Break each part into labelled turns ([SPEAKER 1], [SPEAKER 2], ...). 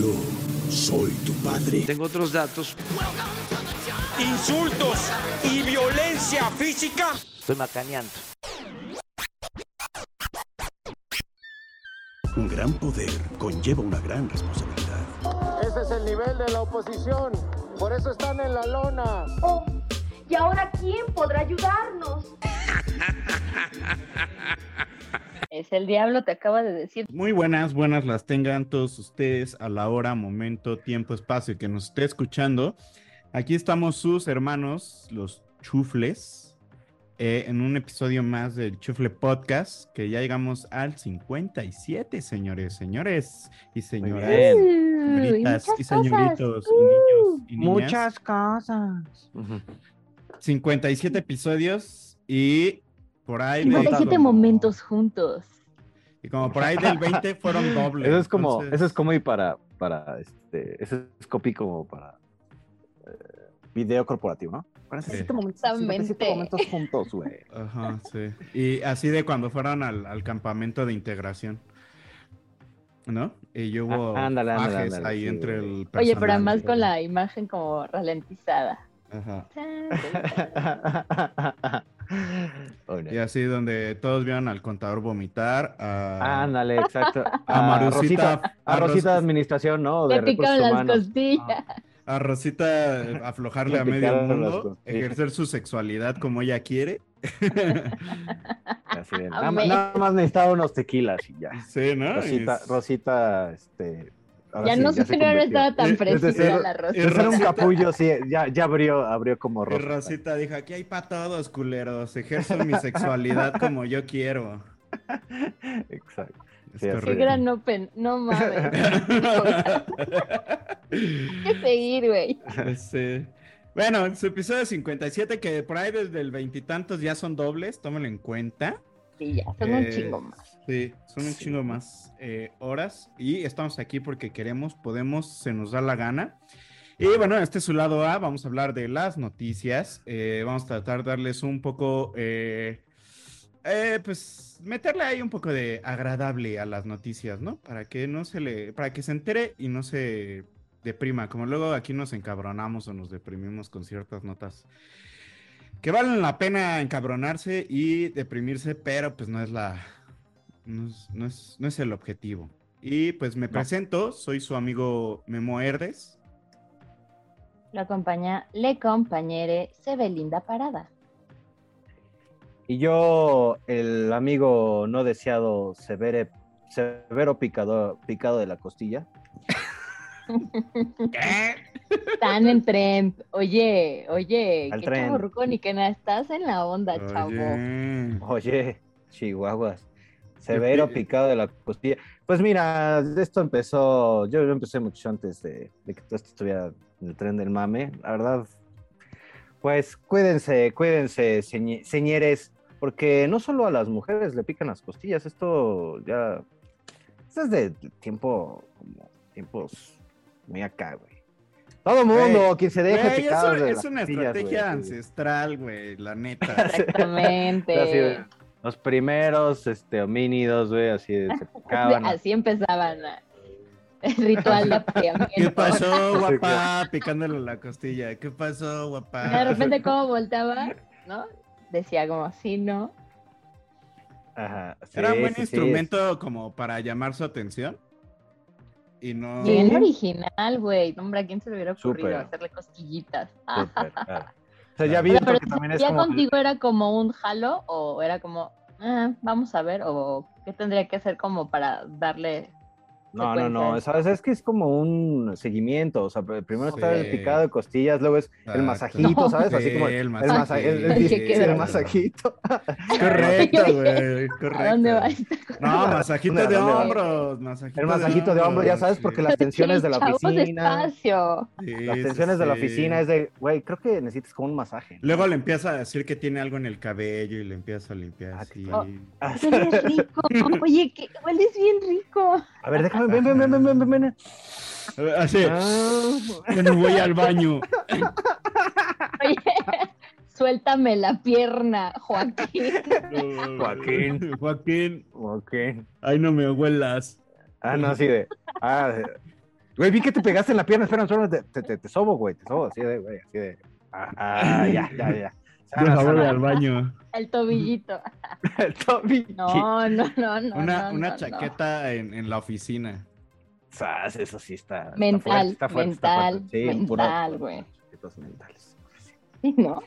[SPEAKER 1] Yo soy tu padre.
[SPEAKER 2] Tengo otros datos.
[SPEAKER 3] Insultos y violencia física.
[SPEAKER 2] Estoy macaneando.
[SPEAKER 1] Un gran poder conlleva una gran responsabilidad.
[SPEAKER 4] Ese es el nivel de la oposición. Por eso están en la lona.
[SPEAKER 5] Oh, ¿y ahora quién podrá ayudarnos?
[SPEAKER 6] Es el diablo, te acaba de decir.
[SPEAKER 7] Muy buenas, buenas las tengan todos ustedes a la hora, momento, tiempo, espacio que nos esté escuchando. Aquí estamos sus hermanos, los chufles, eh, en un episodio más del Chufle Podcast, que ya llegamos al 57, señores, señores y señoras, señoritas
[SPEAKER 6] muchas
[SPEAKER 7] y señoritos
[SPEAKER 6] cosas.
[SPEAKER 7] y niños y niñas.
[SPEAKER 8] Muchas cosas.
[SPEAKER 7] 57 episodios y por ahí de-
[SPEAKER 6] 57 momentos juntos.
[SPEAKER 7] Y como por ahí del 20 fueron dobles.
[SPEAKER 8] Eso es como,
[SPEAKER 7] entonces-
[SPEAKER 8] eso es como y para, para este, eso es copy como para eh, video corporativo, ¿no? 47 momentos, 57
[SPEAKER 6] Exactamente.
[SPEAKER 8] momentos juntos, güey.
[SPEAKER 7] Ajá, sí. Y así de cuando fueron al, al campamento de integración. ¿No? Y yo hubo
[SPEAKER 8] Ah, ándale, ándale, ándale,
[SPEAKER 7] ahí
[SPEAKER 8] sí,
[SPEAKER 7] entre el
[SPEAKER 6] Oye, pero
[SPEAKER 7] personal.
[SPEAKER 6] además con la imagen como ralentizada.
[SPEAKER 7] Ajá.
[SPEAKER 8] Oye,
[SPEAKER 7] Y así donde todos vieron al contador vomitar. A,
[SPEAKER 8] Ándale, exacto.
[SPEAKER 7] A Marucita-
[SPEAKER 8] Rosita, a
[SPEAKER 7] a Ros-
[SPEAKER 8] Rosita de Administración, ¿no? De
[SPEAKER 6] Le picaron las
[SPEAKER 8] humanos.
[SPEAKER 6] costillas.
[SPEAKER 7] a Rosita aflojarle
[SPEAKER 8] Le
[SPEAKER 7] a medio mundo, ejercer su sexualidad como ella quiere.
[SPEAKER 8] Así de, nada, nada más necesitaba unos tequilas y ya.
[SPEAKER 7] sí, ¿no?
[SPEAKER 8] Rosita,
[SPEAKER 7] Y-
[SPEAKER 8] Rosita, este. Ahora
[SPEAKER 6] Ya
[SPEAKER 8] sí,
[SPEAKER 6] no sé, no
[SPEAKER 8] convirtió.
[SPEAKER 6] estaba tan fresca
[SPEAKER 8] decir,
[SPEAKER 6] la.
[SPEAKER 8] Ese era un
[SPEAKER 7] Rosita-
[SPEAKER 8] capullo, sí, ya, ya abrió, abrió como
[SPEAKER 7] Y
[SPEAKER 8] rosa.
[SPEAKER 7] Rosita dijo, aquí hay para todos, culeros. Ejerzo mi sexualidad como yo quiero.
[SPEAKER 8] Exacto.
[SPEAKER 7] Es
[SPEAKER 8] Sí,
[SPEAKER 6] Qué gran open. No mames. Hay que seguir, güey.
[SPEAKER 7] Sí. Bueno, en su episodio 57, que por ahí desde el veintitantos ya son dobles, tómenlo en cuenta.
[SPEAKER 6] Sí, ya, son un
[SPEAKER 7] Eh,
[SPEAKER 6] chingo más.
[SPEAKER 7] Sí, son un
[SPEAKER 8] Sí.
[SPEAKER 7] chingo más eh, horas y estamos aquí porque queremos, podemos, se nos da la gana. Y bueno, este es su lado A, vamos a hablar de las noticias, eh, vamos a tratar de darles un poco, eh, eh, pues meterle ahí un poco de agradable a las noticias, ¿no? Para que no se le, para que se entere y no se deprima, como luego aquí nos encabronamos o nos deprimimos con ciertas notas que valen la pena encabronarse y deprimirse, pero pues no es la, no es, no es- no es el objetivo. Y pues me presento, soy su amigo Memo Herdes.
[SPEAKER 6] Lo acompaña Le Compañere Sebelinda Parada.
[SPEAKER 8] Y yo, el amigo no deseado severe, severo picado, picado de la costilla.
[SPEAKER 6] Están en tren. Oye, oye,
[SPEAKER 8] Al
[SPEAKER 6] qué
[SPEAKER 8] tren.
[SPEAKER 6] chavorruco ni que nada. Estás en la onda, chavo.
[SPEAKER 7] Oye,
[SPEAKER 8] chihuahuas. Severo picado de la costilla. Pues mira, esto empezó, yo lo empecé mucho antes de, de que todo esto estuviera en el tren del mame. La verdad, pues cuídense, cuídense, señores, porque no solo a las mujeres le pican las costillas, esto ya, esto es de tiempo, como tiempos muy acá, güey. Todo mundo,
[SPEAKER 7] Güey,
[SPEAKER 8] quien se deje picar
[SPEAKER 7] eso
[SPEAKER 8] de
[SPEAKER 7] es
[SPEAKER 8] las
[SPEAKER 7] una
[SPEAKER 8] costillas,
[SPEAKER 7] estrategia
[SPEAKER 8] güey.
[SPEAKER 7] ancestral, güey, la neta.
[SPEAKER 6] Exactamente.
[SPEAKER 8] Los primeros este, homínidos, güey, así de- se picaban.
[SPEAKER 6] Así empezaban a- el ritual de apareamiento.
[SPEAKER 7] ¿Qué pasó, guapa? Picándole la costilla. ¿Qué pasó, guapa?
[SPEAKER 6] De repente, como voltaba, ¿no? Decía como así, ¿no?
[SPEAKER 8] Ajá,
[SPEAKER 7] Era
[SPEAKER 8] sí,
[SPEAKER 7] buen
[SPEAKER 8] sí, sí,
[SPEAKER 7] instrumento como para llamar su atención. Y no.
[SPEAKER 6] Bien original, güey. No, Hombre, ¿a quién se le hubiera ocurrido hacerle cosquillitas?
[SPEAKER 8] claro. Sea, ya vi porque también es
[SPEAKER 6] ¿ya
[SPEAKER 8] como...
[SPEAKER 6] contigo era como un jalo o era como, ah, vamos a ver, o qué tendría que hacer como para darle
[SPEAKER 8] No, no, no. ¿sabes? Es que es como un seguimiento, o sea, pr- primero está el picado de costillas, luego es el masajito,
[SPEAKER 6] No.
[SPEAKER 8] ¿sabes? Así
[SPEAKER 7] Sí,
[SPEAKER 8] como
[SPEAKER 7] el
[SPEAKER 8] el,
[SPEAKER 7] masajito.
[SPEAKER 8] masa- el- el- el masajito.
[SPEAKER 7] Correcto, güey. correcto.
[SPEAKER 6] ¿A dónde va
[SPEAKER 7] No, masajito
[SPEAKER 8] ¿Dónde
[SPEAKER 7] de hombros. Masajito
[SPEAKER 8] El masajito de hombro, ya sabes,
[SPEAKER 7] sí.
[SPEAKER 8] porque las tensiones de la oficina,
[SPEAKER 6] despacio.
[SPEAKER 8] Las
[SPEAKER 7] sí,
[SPEAKER 8] tensiones de la oficina es de, güey, creo que necesitas como un masaje. ¿no?
[SPEAKER 7] Luego le empieza a decir que tiene algo en el cabello y le empieza a limpiar
[SPEAKER 8] Ah,
[SPEAKER 7] así.
[SPEAKER 6] oh.
[SPEAKER 8] Ah,
[SPEAKER 6] rico. Oye, que hueles bien rico.
[SPEAKER 8] A ver, déjame, ven, ven, ven, ven, ven, ven, ven.
[SPEAKER 7] Así,
[SPEAKER 8] Ah,
[SPEAKER 7] bueno, voy al baño.
[SPEAKER 6] Oye, suéltame la pierna, Joaquín.
[SPEAKER 8] Joaquín.
[SPEAKER 7] Joaquín,
[SPEAKER 8] ok.
[SPEAKER 7] ay, no me huelas.
[SPEAKER 8] Ah, no, así de. Ah, Güey, vi que te pegaste en la pierna, espera, espera, te, te, te, te sobo, güey, te sobo, así de, güey, así de. Ah, ah, ya, ya, ya.
[SPEAKER 7] Por
[SPEAKER 8] Sana,
[SPEAKER 7] favor,
[SPEAKER 8] sana.
[SPEAKER 7] al baño.
[SPEAKER 6] El tobillito.
[SPEAKER 8] El Toby.
[SPEAKER 6] No, no, no, no.
[SPEAKER 7] Una,
[SPEAKER 6] no,
[SPEAKER 7] una
[SPEAKER 6] no, no.
[SPEAKER 7] chaqueta En, en la oficina.
[SPEAKER 8] Sas, eso sí está. está
[SPEAKER 6] Mental,
[SPEAKER 8] fuerte, está fuerte, está
[SPEAKER 6] mental,
[SPEAKER 8] fuerte. Sí, puro-
[SPEAKER 6] mental, güey.
[SPEAKER 8] chaquetas mentales.
[SPEAKER 6] Sí, ¿no?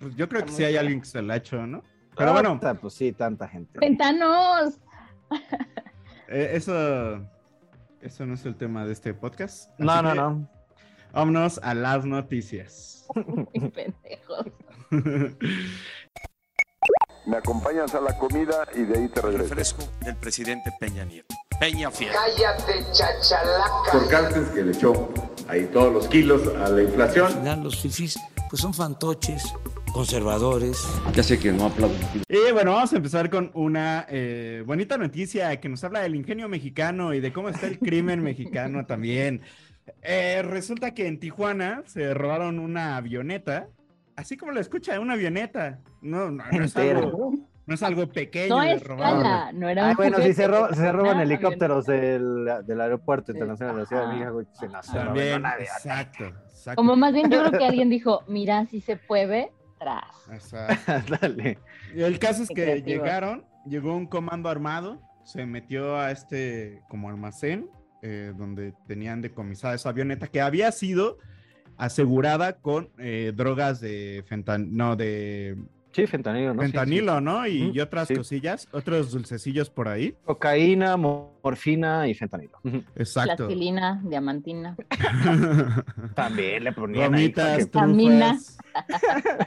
[SPEAKER 7] Pues yo creo
[SPEAKER 6] Está
[SPEAKER 7] que sí hay
[SPEAKER 6] feo.
[SPEAKER 7] alguien que se la ha hecho, ¿no? Pero bueno,
[SPEAKER 8] Tanta, Pues sí, tanta gente.
[SPEAKER 6] Ventanos.
[SPEAKER 7] eh, eso, eso no es el tema de este podcast.
[SPEAKER 8] No, no,
[SPEAKER 7] que
[SPEAKER 8] no.
[SPEAKER 7] Vámonos a las noticias.
[SPEAKER 6] Muy pendejos.
[SPEAKER 2] Me acompañas a la comida y de ahí te regreso.
[SPEAKER 3] Refresco del presidente Peña Nieto. Peña Fiel.
[SPEAKER 4] Cállate, chachalaca.
[SPEAKER 9] por Carstens que le echó ahí todos los kilos a la inflación.
[SPEAKER 10] Al final los fifís pues son fantoches, conservadores.
[SPEAKER 9] Ya sé que no aplauden.
[SPEAKER 7] Y bueno, vamos a empezar con una eh, bonita noticia que nos habla del ingenio mexicano y de cómo está el crimen mexicano también. Eh, resulta que en Tijuana se robaron una avioneta, así como lo escucha, una avioneta. No, no, no es, algo, no es algo pequeño.
[SPEAKER 6] No
[SPEAKER 7] de
[SPEAKER 6] es
[SPEAKER 7] robar.
[SPEAKER 6] escala, no era
[SPEAKER 8] Ah, bueno, si se, se roban helicópteros del, del aeropuerto internacional de la Ciudad de. México, güey, se
[SPEAKER 7] También, exacto, exacto.
[SPEAKER 6] Como más bien yo creo que alguien dijo, mira, si se puede, tras.
[SPEAKER 7] Exacto.
[SPEAKER 8] Dale.
[SPEAKER 7] Y el caso es que llegaron, llegó un comando armado, se metió a este como almacén eh, donde tenían decomisada esa avioneta que había sido asegurada con eh, drogas de fentan no de
[SPEAKER 8] Sí, fentanilo, ¿no? Sí,
[SPEAKER 7] fentanilo, ¿no? Y, otras
[SPEAKER 8] sí.
[SPEAKER 7] cosillas, otros dulcecillos por ahí.
[SPEAKER 8] Cocaína, mo- morfina y fentanilo.
[SPEAKER 7] Exacto.
[SPEAKER 6] Plastilina, diamantina.
[SPEAKER 8] También le ponían
[SPEAKER 7] Gomitas, trufas,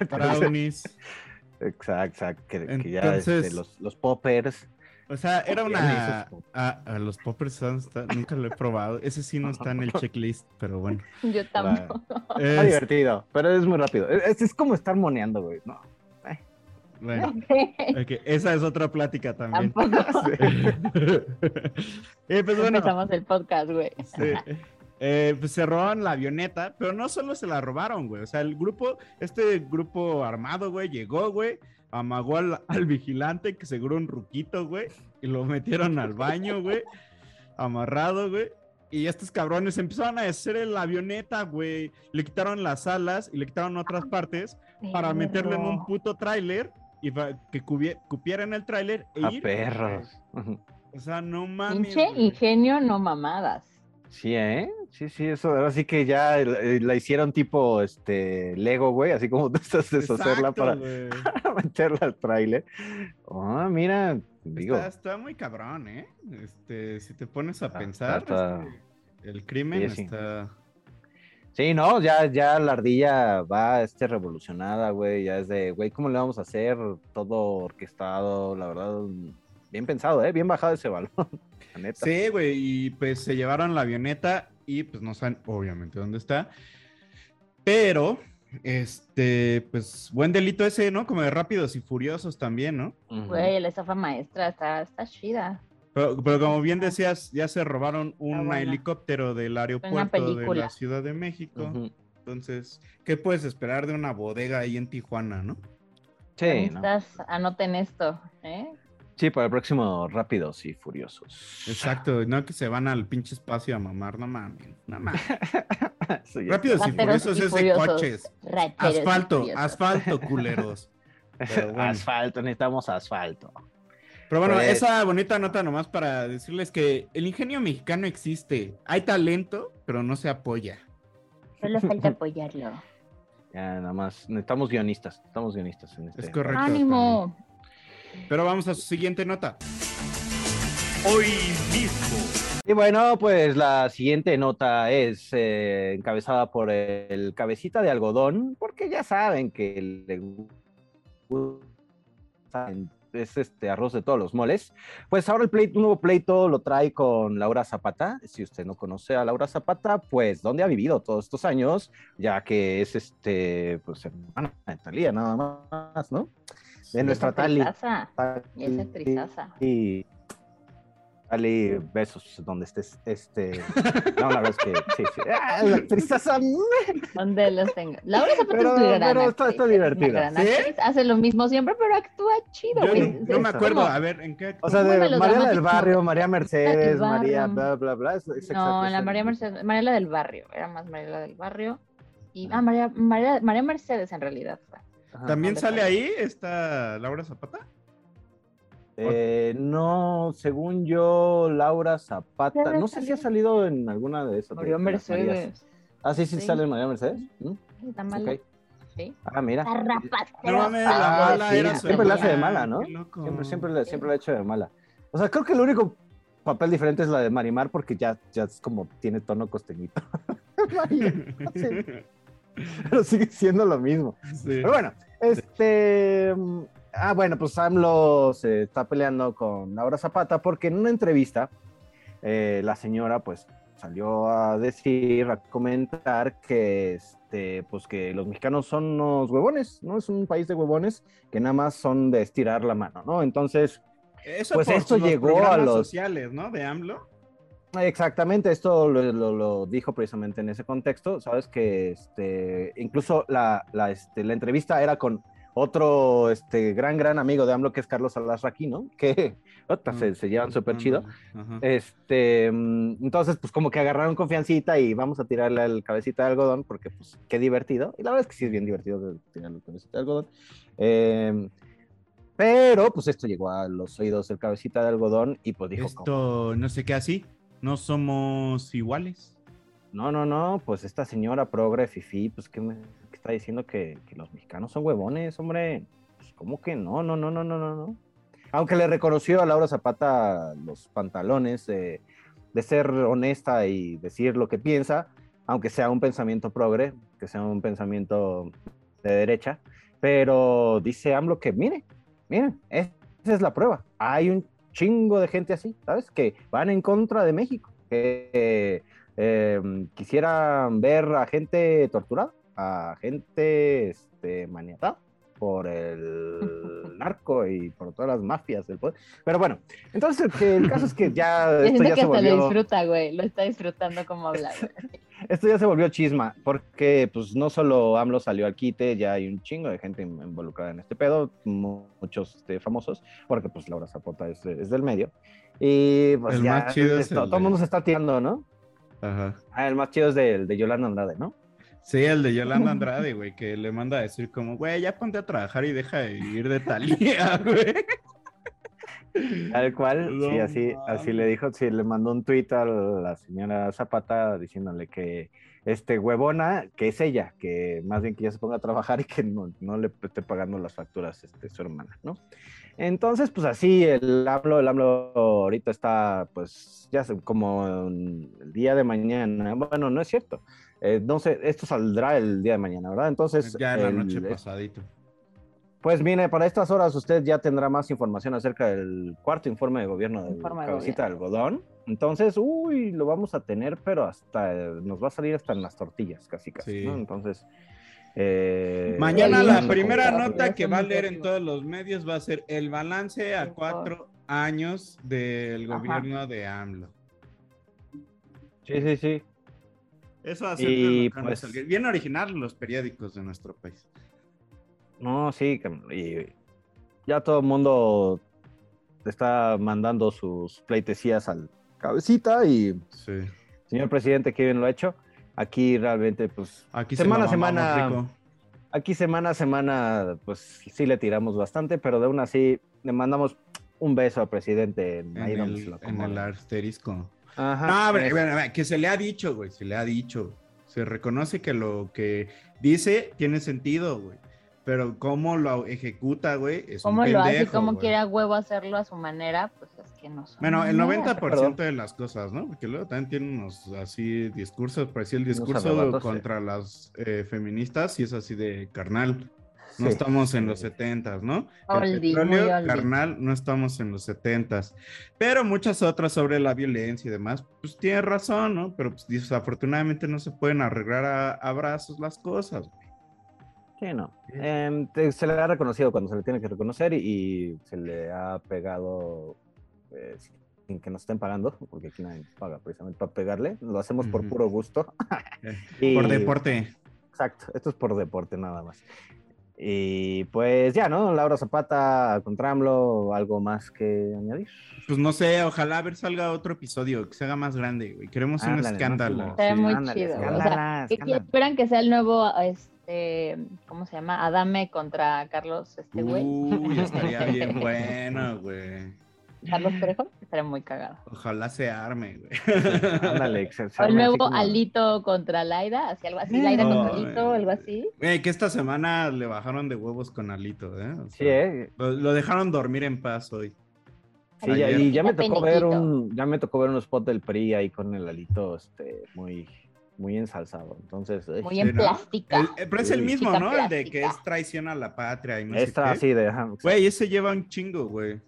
[SPEAKER 7] brownies.
[SPEAKER 8] Exacto, exacto, que, que ya
[SPEAKER 7] Entonces-
[SPEAKER 8] este, los, los poppers.
[SPEAKER 7] O sea, era una... A, a los poppers está- nunca lo he probado. Ese sí no está en el checklist, pero bueno.
[SPEAKER 6] Yo tampoco.
[SPEAKER 8] Está
[SPEAKER 7] Es-
[SPEAKER 8] divertido, pero es muy rápido. Es, es como estar moneando, güey. No.
[SPEAKER 7] bueno, ok, esa es otra plática también.
[SPEAKER 6] Tampoco.
[SPEAKER 7] Eh, pues bueno,
[SPEAKER 6] Empezamos el podcast, güey.
[SPEAKER 7] sí. Eh, pues se robaron la avioneta, pero no solo se la robaron, güey. O sea, el grupo, este grupo armado, güey, llegó, güey, amagó al, al vigilante, que seguro un ruquito, güey, y lo metieron al baño, güey, amarrado, güey. Y estos cabrones empezaron a hacer la avioneta, güey. Le quitaron las alas y le quitaron otras partes para meterlo en un puto tráiler y que cupiera en el tráiler e
[SPEAKER 8] A
[SPEAKER 7] ir.
[SPEAKER 8] perros.
[SPEAKER 7] O sea, no mames.
[SPEAKER 6] Pinche ingenio, no mamadas.
[SPEAKER 8] Sí, ¿eh? Sí, sí, eso. Ahora sí que ya eh, la hicieron tipo este Lego, güey, así como tú estás deshacerla
[SPEAKER 7] Exacto,
[SPEAKER 8] para meterla al tráiler. Ah, mira, digo,
[SPEAKER 7] Está, está muy cabrón, ¿eh? Este, si te pones a
[SPEAKER 8] Está-
[SPEAKER 7] pensar,
[SPEAKER 8] está-
[SPEAKER 7] este, el crimen
[SPEAKER 8] Sí, sí.
[SPEAKER 7] está.
[SPEAKER 8] sí, no, ya, ya la ardilla va este revolucionada, güey, ya es de, güey, ¿cómo le vamos a hacer? Todo orquestado, la verdad, bien pensado, ¿eh? Bien bajado ese balón, la neta.
[SPEAKER 7] Sí, güey, y pues se llevaron la avioneta y pues no saben obviamente dónde está. Pero, este, pues buen delito ese, ¿no? Como de rápidos y furiosos también, ¿no?
[SPEAKER 6] Güey, la estafa maestra está, está chida.
[SPEAKER 7] Pero, pero como bien decías, ya se robaron un helicóptero del aeropuerto de la Ciudad de México. Entonces, ¿qué puedes esperar de una bodega ahí en Tijuana, no?
[SPEAKER 8] Sí, ¿no?
[SPEAKER 6] Estás, anoten esto, ¿eh?
[SPEAKER 8] Sí, para el próximo Rápidos y Furiosos.
[SPEAKER 7] Exacto, no que se van al pinche espacio a mamar, no mames, no mames. Rápidos y furiosos
[SPEAKER 6] y
[SPEAKER 7] es de coches.
[SPEAKER 6] Rateros
[SPEAKER 7] Asfalto, asfalto, culeros. Bueno.
[SPEAKER 8] Asfalto, necesitamos asfalto.
[SPEAKER 7] Pero bueno,
[SPEAKER 8] Pues-
[SPEAKER 7] esa bonita nota nomás para decirles que el ingenio mexicano existe. Hay talento, pero no se apoya.
[SPEAKER 6] Solo falta apoyarlo.
[SPEAKER 8] Ya, nada más. Necesitamos guionistas. Estamos guionistas en este.
[SPEAKER 7] Es correcto.
[SPEAKER 6] ¡Ánimo!
[SPEAKER 7] Pero vamos a su siguiente nota.
[SPEAKER 3] Hoy mismo.
[SPEAKER 8] Y bueno, pues la siguiente nota es eh, encabezada por el cabecita de algodón, porque ya saben que le gusta es este arroz de todos los moles. Pues ahora el pleito, un nuevo pleito lo trae con Laura Zapata. Si usted no conoce a Laura Zapata, pues ¿dónde ha vivido todos estos años? Ya que es este, pues hermana de Talía, nada más, ¿no? De nuestra
[SPEAKER 6] Es
[SPEAKER 8] Tali.
[SPEAKER 6] actrizaza, Y es actrizaza.
[SPEAKER 8] Y Ali, besos donde estés. Este, no, la verdad es que sí, sí. Ah, la actrizaza,
[SPEAKER 6] ¿Dónde los tengo? Laura Zapata
[SPEAKER 8] Pero-
[SPEAKER 6] es muy gran
[SPEAKER 8] pero está- está
[SPEAKER 6] es una
[SPEAKER 8] divertida.
[SPEAKER 6] gran
[SPEAKER 7] ¿Sí?
[SPEAKER 6] Hace lo mismo siempre, pero actúa chido,
[SPEAKER 7] Yo
[SPEAKER 6] güey.
[SPEAKER 7] no, no me acuerdo,
[SPEAKER 6] como-
[SPEAKER 7] a ver, ¿en qué?
[SPEAKER 8] O sea, de María la del. Barrio, María Mercedes. María, bla, bla, bla. es- es
[SPEAKER 6] No, la María Mercedes, María la del Barrio, era más María la del Barrio. Y, ah, María, María, María Mercedes en realidad fue.
[SPEAKER 8] Ajá.
[SPEAKER 7] ¿También
[SPEAKER 6] ¿dónde
[SPEAKER 7] sale ahí esta Laura Zapata?
[SPEAKER 8] Eh, no, según yo, Laura Zapata. No sé si ha salido en alguna de esas.
[SPEAKER 6] María. Mercedes.
[SPEAKER 8] Ah, sí, sí,
[SPEAKER 6] Sí.
[SPEAKER 8] sale María Mercedes. ¿Mm?
[SPEAKER 6] Está mal.
[SPEAKER 8] Ok.
[SPEAKER 6] Sí.
[SPEAKER 8] Ah, mira.
[SPEAKER 7] No mames,
[SPEAKER 8] Ah,
[SPEAKER 7] la mala
[SPEAKER 8] sí,
[SPEAKER 7] era su
[SPEAKER 8] siempre la hace de mala, ¿no? Siempre, siempre, le- siempre la ha hecho de mala. O sea, creo que el único papel diferente es la de Marimar porque ya, ya es como tiene tono costeñito. María, sí. Pero sigue siendo lo mismo.
[SPEAKER 7] Sí.
[SPEAKER 8] Pero bueno, este. Ah, bueno, pues AMLO se está peleando con Laura Zapata porque en una entrevista eh, la señora, pues, salió a decir, a comentar que, este, pues, que los mexicanos son unos huevones, ¿no? Es un país de huevones que nada más son de estirar la mano, ¿no? Entonces,
[SPEAKER 7] Eso
[SPEAKER 8] Pues esto llegó a los-
[SPEAKER 7] sociales, ¿no? De AMLO.
[SPEAKER 8] Exactamente, esto lo, lo- lo dijo precisamente en ese contexto, sabes que este, incluso la, la, este, la entrevista era con otro este, gran, gran amigo de AMLO que es Carlos Alasraqui, ¿no? Que se, se llevan súper chido. Este, mm, entonces, pues como que agarraron confiancita y vamos a tirarle al cabecita de algodón, porque pues qué divertido. Y la verdad es que sí es bien divertido tirarle al cabecita de algodón. Eh, pero pues esto llegó a los oídos del cabecita de algodón y pues dijo,
[SPEAKER 7] Esto no sé qué así. No somos iguales.
[SPEAKER 8] no, no, no, pues esta señora progre, fifi, pues que que está diciendo que, los mexicanos son huevones, hombre. Pues cómo que no, no, no, no, no, no, no. Aunque le reconoció a Laura Zapata los pantalones de ser honesta y decir lo que piensa, aunque sea un pensamiento progre, que sea un pensamiento de derecha, pero dice AMLO que, mire, miren, esa es la prueba. Hay un chingo de gente así, ¿sabes? Que van en contra de México, que eh, quisieran ver a gente torturada, a gente este, maniatada por el narco y por todas las mafias del poder. Pero bueno, entonces el caso es que ya esto ya
[SPEAKER 6] que
[SPEAKER 8] se
[SPEAKER 6] hasta lo disfruta, güey. Lo está disfrutando como habla.
[SPEAKER 8] esto ya se volvió chisma, porque pues no solo AMLO salió al quite, ya hay un chingo de gente in- involucrada en este pedo, mu- muchos este, famosos, porque pues Laura Zapota es, es del medio. Y pues
[SPEAKER 7] El
[SPEAKER 8] ya
[SPEAKER 7] más chido es
[SPEAKER 8] esto-
[SPEAKER 7] el
[SPEAKER 8] todo el mundo se está tirando, ¿no?
[SPEAKER 7] Ajá.
[SPEAKER 8] Ah, el más chido es del de Yolanda Andrade, ¿no?
[SPEAKER 7] Sí, el de Yolanda Andrade, güey, que le manda a decir como, güey, ya ponte a trabajar y deja de ir de Talía, güey.
[SPEAKER 8] Tal cual,
[SPEAKER 7] No
[SPEAKER 8] sí, así, así le dijo, sí, le mandó un tuit a la señora Zapata diciéndole que este huevona, que es ella, que más bien que ya se ponga a trabajar y que no, no le esté pagando las facturas este, su hermana, ¿no? Entonces, pues así, el AMLO, el AMLO ahorita está, pues, ya como el día de mañana, bueno, no es cierto, eh, no sé, esto saldrá el día de mañana, ¿verdad? Entonces,
[SPEAKER 7] Ya en la
[SPEAKER 8] el-
[SPEAKER 7] noche pasadito.
[SPEAKER 8] Pues mire, para estas horas usted ya tendrá más información acerca del cuarto informe de gobierno del
[SPEAKER 6] Informe de
[SPEAKER 8] cabecita de algodón. Entonces, uy, lo vamos a tener, pero hasta eh, nos va a salir hasta en las tortillas, casi casi,
[SPEAKER 7] Sí.
[SPEAKER 8] ¿no? Entonces, eh,
[SPEAKER 7] Mañana la primera
[SPEAKER 6] no,
[SPEAKER 7] nota
[SPEAKER 6] no,
[SPEAKER 7] que va a leer en todos los medios va a ser el balance a cuatro años del
[SPEAKER 6] Ajá.
[SPEAKER 7] gobierno de AMLO.
[SPEAKER 8] sí, sí, sí.
[SPEAKER 7] Eso a
[SPEAKER 8] pues-
[SPEAKER 7] bien original los periódicos de nuestro país.
[SPEAKER 8] No, sí, y ya todo el mundo está mandando sus pleitesías al cabecita y
[SPEAKER 7] Sí.
[SPEAKER 8] señor presidente, que bien lo ha hecho. Aquí realmente, pues,
[SPEAKER 7] Aquí
[SPEAKER 8] semana a semana,
[SPEAKER 7] rico.
[SPEAKER 8] Aquí semana a semana, pues sí le tiramos bastante, pero de aún así le mandamos un beso al presidente en,
[SPEAKER 7] el, en asterisco.
[SPEAKER 8] Ajá.
[SPEAKER 7] No, bueno, bueno, que se le ha dicho, güey, se le ha dicho. Se reconoce que lo que dice tiene sentido, güey. Pero cómo lo ejecuta, güey, es
[SPEAKER 6] ¿Cómo
[SPEAKER 7] un
[SPEAKER 6] lo hace
[SPEAKER 7] pendejo,
[SPEAKER 6] cómo
[SPEAKER 7] güey.
[SPEAKER 6] quiere a huevo hacerlo a su manera? Pues es que no son
[SPEAKER 7] Bueno, el
[SPEAKER 6] maneras.
[SPEAKER 7] 90% de las cosas, ¿no? Porque luego también tiene unos así discursos, parecía el discurso
[SPEAKER 8] arrebatos, sí.
[SPEAKER 7] contra las eh, feministas y es así de carnal. No
[SPEAKER 8] Sí.
[SPEAKER 7] estamos en los 70s, ¿no? El petróleo, carnal, no estamos en los 70s. Pero muchas otras sobre la violencia y demás, pues tiene razón, ¿no? Pero pues, desafortunadamente no se pueden arreglar a abrazos las cosas. güey.
[SPEAKER 8] Sí, no. Te- se le ha reconocido cuando se le tiene que reconocer y, y se le ha pegado, eh, sin que nos estén pagando, porque aquí nadie nos paga precisamente para pegarle, lo hacemos por puro gusto.
[SPEAKER 7] Eh, Por
[SPEAKER 8] Y-
[SPEAKER 7] deporte.
[SPEAKER 8] Exacto, esto es por deporte nada más. Y pues ya, ¿no? Laura Zapata contra AMLO, algo más que añadir.
[SPEAKER 7] Pues no sé, ojalá a ver salga otro episodio, que se haga más grande, güey. Queremos un
[SPEAKER 8] Ándale,
[SPEAKER 7] escándalo.
[SPEAKER 8] Sí,
[SPEAKER 6] muy
[SPEAKER 8] ándale,
[SPEAKER 6] chido. O sea, esperan que sea el nuevo, este, ¿cómo se llama? Adame contra Carlos, este güey.
[SPEAKER 7] Uy, estaría bien bueno, güey.
[SPEAKER 6] Carlos Trejo, estaría muy cagado.
[SPEAKER 7] Ojalá se arme, güey.
[SPEAKER 8] Ándale,
[SPEAKER 6] O nuevo
[SPEAKER 8] como-
[SPEAKER 6] Alito contra Laida, así algo así, Laida contra Alito, algo así.
[SPEAKER 7] Güey, que esta semana le bajaron de huevos con Alito, ¿eh? O
[SPEAKER 8] Sí, ¿eh?
[SPEAKER 7] Lo, lo dejaron dormir en paz hoy.
[SPEAKER 8] Sí, ya,
[SPEAKER 7] Ayer.
[SPEAKER 8] y ya me tocó ver un, ya me tocó ver un spot del PRI ahí con el alito, este, muy, muy ensalzado. Entonces,
[SPEAKER 6] Muy
[SPEAKER 7] Sí,
[SPEAKER 6] en
[SPEAKER 7] ¿no?
[SPEAKER 6] plástica.
[SPEAKER 7] El- pero es el
[SPEAKER 8] Sí.
[SPEAKER 7] mismo, ¿no? El de que es traición a la patria y no sé
[SPEAKER 8] esta
[SPEAKER 7] qué.
[SPEAKER 8] así de,
[SPEAKER 7] Güey, ese lleva un chingo, güey.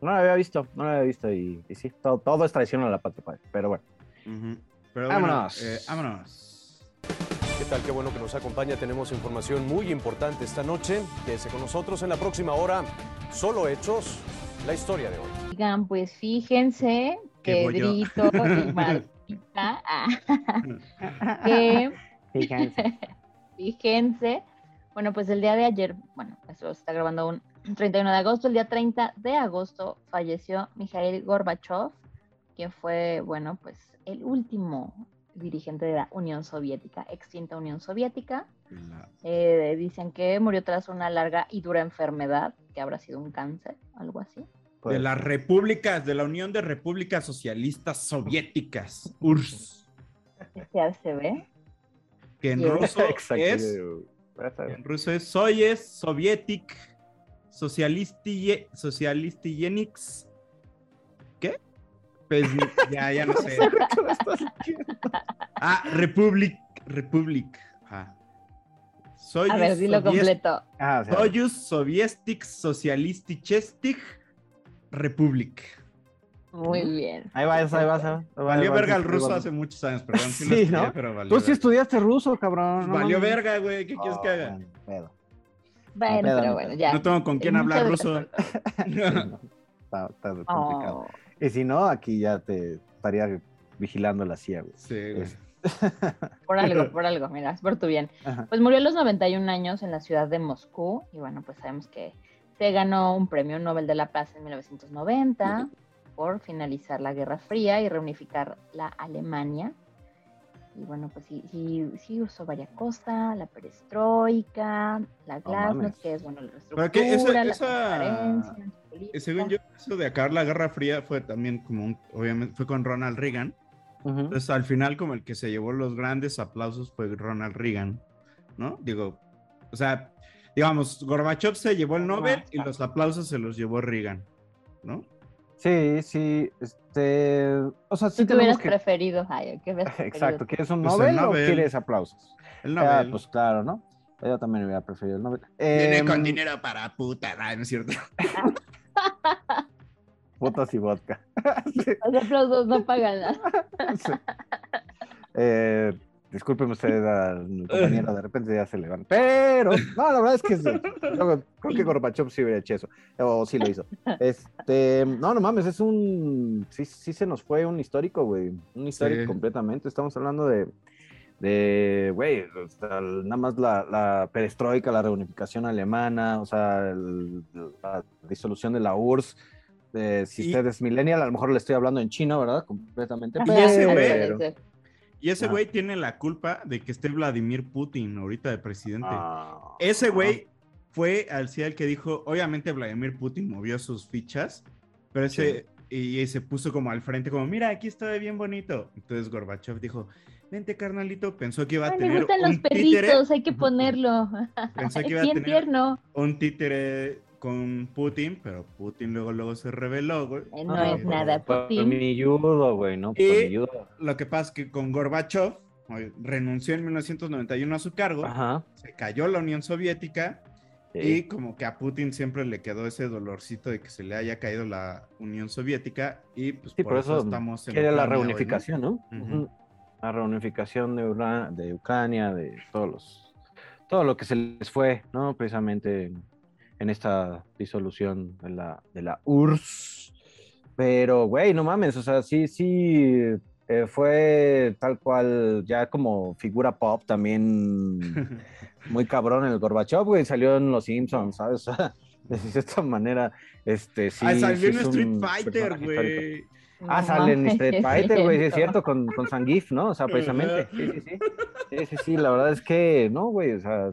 [SPEAKER 8] no lo había visto, no lo había visto y, y sí, todo, todo es traición a la patria, padre, pero bueno.
[SPEAKER 7] Ujú. Pero
[SPEAKER 8] Vámonos.
[SPEAKER 7] Bueno, eh, vámonos.
[SPEAKER 11] ¿Qué tal? Qué bueno que nos acompaña. Tenemos información muy importante esta noche. Quédese con nosotros en la próxima hora. Solo hechos, la historia de hoy.
[SPEAKER 6] Oigan, pues fíjense. Pedrito y Martita, ah, que
[SPEAKER 8] Fíjense.
[SPEAKER 6] fíjense, bueno, pues el día de ayer, bueno, eso se está grabando un 31 de agosto, el día 30 de agosto falleció Mikhail Gorbachev, quien fue, bueno, pues el último dirigente de la Unión Soviética, extinta Unión Soviética. Eh, dicen que murió tras una larga y dura enfermedad, que habrá sido un cáncer, algo así.
[SPEAKER 8] Pues,
[SPEAKER 7] de las repúblicas, de la Unión de Repúblicas Socialistas Soviéticas, URSS,
[SPEAKER 6] Este se ve.
[SPEAKER 7] que en
[SPEAKER 6] Sí.
[SPEAKER 7] ruso es, en ruso es Soyez Sovietic Socialisti Socialistiyeniks. ¿Qué? Pues ya, ya no sé. Ah, Republic, Republic. Soyuz
[SPEAKER 6] A ver, dilo
[SPEAKER 7] Soviet-
[SPEAKER 6] completo.
[SPEAKER 8] Ah, o sea,
[SPEAKER 7] Soyuz Republic.
[SPEAKER 6] Muy bien.
[SPEAKER 8] ahí vas, ahí vas. ahí ahí
[SPEAKER 7] Valió verga el ruso hace muchos años, perdón. Sí, lo
[SPEAKER 8] Sí,
[SPEAKER 7] estudié,
[SPEAKER 8] ¿no?
[SPEAKER 7] pero valió
[SPEAKER 8] Tú sí
[SPEAKER 7] verga.
[SPEAKER 8] estudiaste ruso, cabrón. no
[SPEAKER 7] Valió
[SPEAKER 8] mames.
[SPEAKER 7] verga, güey. ¿Qué quieres que haga?
[SPEAKER 8] bueno, pedo.
[SPEAKER 6] Bueno,
[SPEAKER 8] pedo,
[SPEAKER 6] pero
[SPEAKER 8] no
[SPEAKER 6] bueno, ya.
[SPEAKER 7] No tengo con quién hablar ruso.
[SPEAKER 8] Sí, no, Está, está complicado.
[SPEAKER 6] Oh,
[SPEAKER 8] Y si no, aquí ya te estaría vigilando la CIA, güey.
[SPEAKER 7] Sí, güey.
[SPEAKER 8] Es-
[SPEAKER 6] por algo, por algo, mira, es por tu bien.
[SPEAKER 8] Ajá.
[SPEAKER 6] Pues murió a los 91 años en la ciudad de Moscú y bueno, pues sabemos que se ganó un premio Nobel de la Paz en 1990 por finalizar la Guerra Fría y reunificar la Alemania. Y bueno, pues sí, sí, sí usó varias cosas, la perestroika, la glasnost,
[SPEAKER 8] mames.
[SPEAKER 6] que es bueno la reestructura, la
[SPEAKER 7] esa-
[SPEAKER 6] transparencia, la.
[SPEAKER 7] Según yo, eso de acabar la Guerra Fría fue también como un, obviamente fue con Ronald Reagan.
[SPEAKER 8] Ujú.
[SPEAKER 7] Entonces al final como el que se llevó los grandes aplausos fue Ronald Reagan, ¿no? Digo, o sea, digamos, Gorbachev se llevó el Nobel y los aplausos se los llevó Reagan, ¿no?
[SPEAKER 8] Sí, sí, este, o sea, sí
[SPEAKER 6] ¿Tú hubieras
[SPEAKER 8] que...
[SPEAKER 6] preferido? Ay, ¿qué hubieras preferido?
[SPEAKER 8] Exacto, ¿quieres un
[SPEAKER 7] Pues el
[SPEAKER 8] Nobel, o quieres aplausos?
[SPEAKER 7] El
[SPEAKER 8] Ah,
[SPEAKER 7] Nobel.
[SPEAKER 8] pues claro, ¿no? Yo también hubiera preferido el Nobel.
[SPEAKER 7] Viene
[SPEAKER 8] Em,
[SPEAKER 7] con dinero para puta, no es cierto.
[SPEAKER 8] Putas y vodka. Sí,
[SPEAKER 6] Los aplausos no pagan nada.
[SPEAKER 8] sí. Eh, discúlpeme ustedes a mi compañero, de repente ya se le van. Pero, no, la verdad es que sí. Yo creo que Gorbachev sí hubiera hecho eso. O sí lo hizo. Este, no, no mames, es un. Sí, sí se nos fue un histórico, güey. Un histórico
[SPEAKER 7] Sí.
[SPEAKER 8] completamente. Estamos hablando de. De, güey, o sea, nada más la, la perestroika, la reunificación alemana, o sea, el- la disolución de la URSS. de si
[SPEAKER 7] Y-
[SPEAKER 8] usted es millennial, a lo mejor le estoy hablando en chino, ¿verdad? Completamente.
[SPEAKER 7] Y ese güey-
[SPEAKER 8] pero-
[SPEAKER 7] Y ese
[SPEAKER 8] Ah.
[SPEAKER 7] güey tiene la culpa de que esté Vladimir Putin ahorita de presidente.
[SPEAKER 8] Ah.
[SPEAKER 7] Ese güey fue al sí el que dijo, obviamente Vladimir Putin movió sus fichas, pero ese y, y se puso como al frente como, mira, aquí estoy bien bonito. Entonces Gorbachev dijo, vente carnalito, pensó que iba a
[SPEAKER 6] Ay, me
[SPEAKER 7] tener
[SPEAKER 6] gustan los
[SPEAKER 7] un títere,
[SPEAKER 6] perritos, hay que ponerlo.
[SPEAKER 7] pensó que iba a
[SPEAKER 6] bien
[SPEAKER 7] tener
[SPEAKER 6] tierno.
[SPEAKER 7] un títere con Putin, pero Putin luego luego se reveló, güey.
[SPEAKER 6] Eh, No
[SPEAKER 8] Ah,
[SPEAKER 6] es nada,
[SPEAKER 8] Por
[SPEAKER 6] Putin.
[SPEAKER 8] mi judo, güey, ¿no? Por
[SPEAKER 7] Y-
[SPEAKER 8] mi judo.
[SPEAKER 7] Lo que pasa es que con Gorbachev renunció en 1991 a su cargo,
[SPEAKER 8] Ajá.
[SPEAKER 7] se cayó la Unión Soviética
[SPEAKER 8] sí.
[SPEAKER 7] Y como que a Putin siempre le quedó ese dolorcito de que se le haya caído la Unión Soviética y pues
[SPEAKER 8] Sí,
[SPEAKER 7] por,
[SPEAKER 8] por
[SPEAKER 7] eso,
[SPEAKER 8] eso
[SPEAKER 7] estamos en
[SPEAKER 8] la
[SPEAKER 7] hoy, ¿no?
[SPEAKER 8] reunificación, ¿no? La reunificación de, Ura- de Ucrania, de todos los, todo lo que se les fue, ¿no? Precisamente en, esta disolución de la, de la URSS. Pero, güey, no mames, o sea, sí, sí, eh, fue tal cual, ya como figura pop también, muy cabrón el Gorbachev, güey, salió en Los Simpsons, ¿sabes? De cierta manera, este, sí.
[SPEAKER 7] Ah, salió
[SPEAKER 8] sí
[SPEAKER 7] en
[SPEAKER 8] es un
[SPEAKER 7] Street Fighter, güey.
[SPEAKER 8] Ah,
[SPEAKER 6] No
[SPEAKER 8] sale en Street
[SPEAKER 6] es
[SPEAKER 8] Fighter, güey, sí es
[SPEAKER 6] cierto.
[SPEAKER 8] con, con Zangief, ¿no? O sea, precisamente. Sí, sí, sí. Sí, sí, sí, la verdad es que, no, güey, o sea,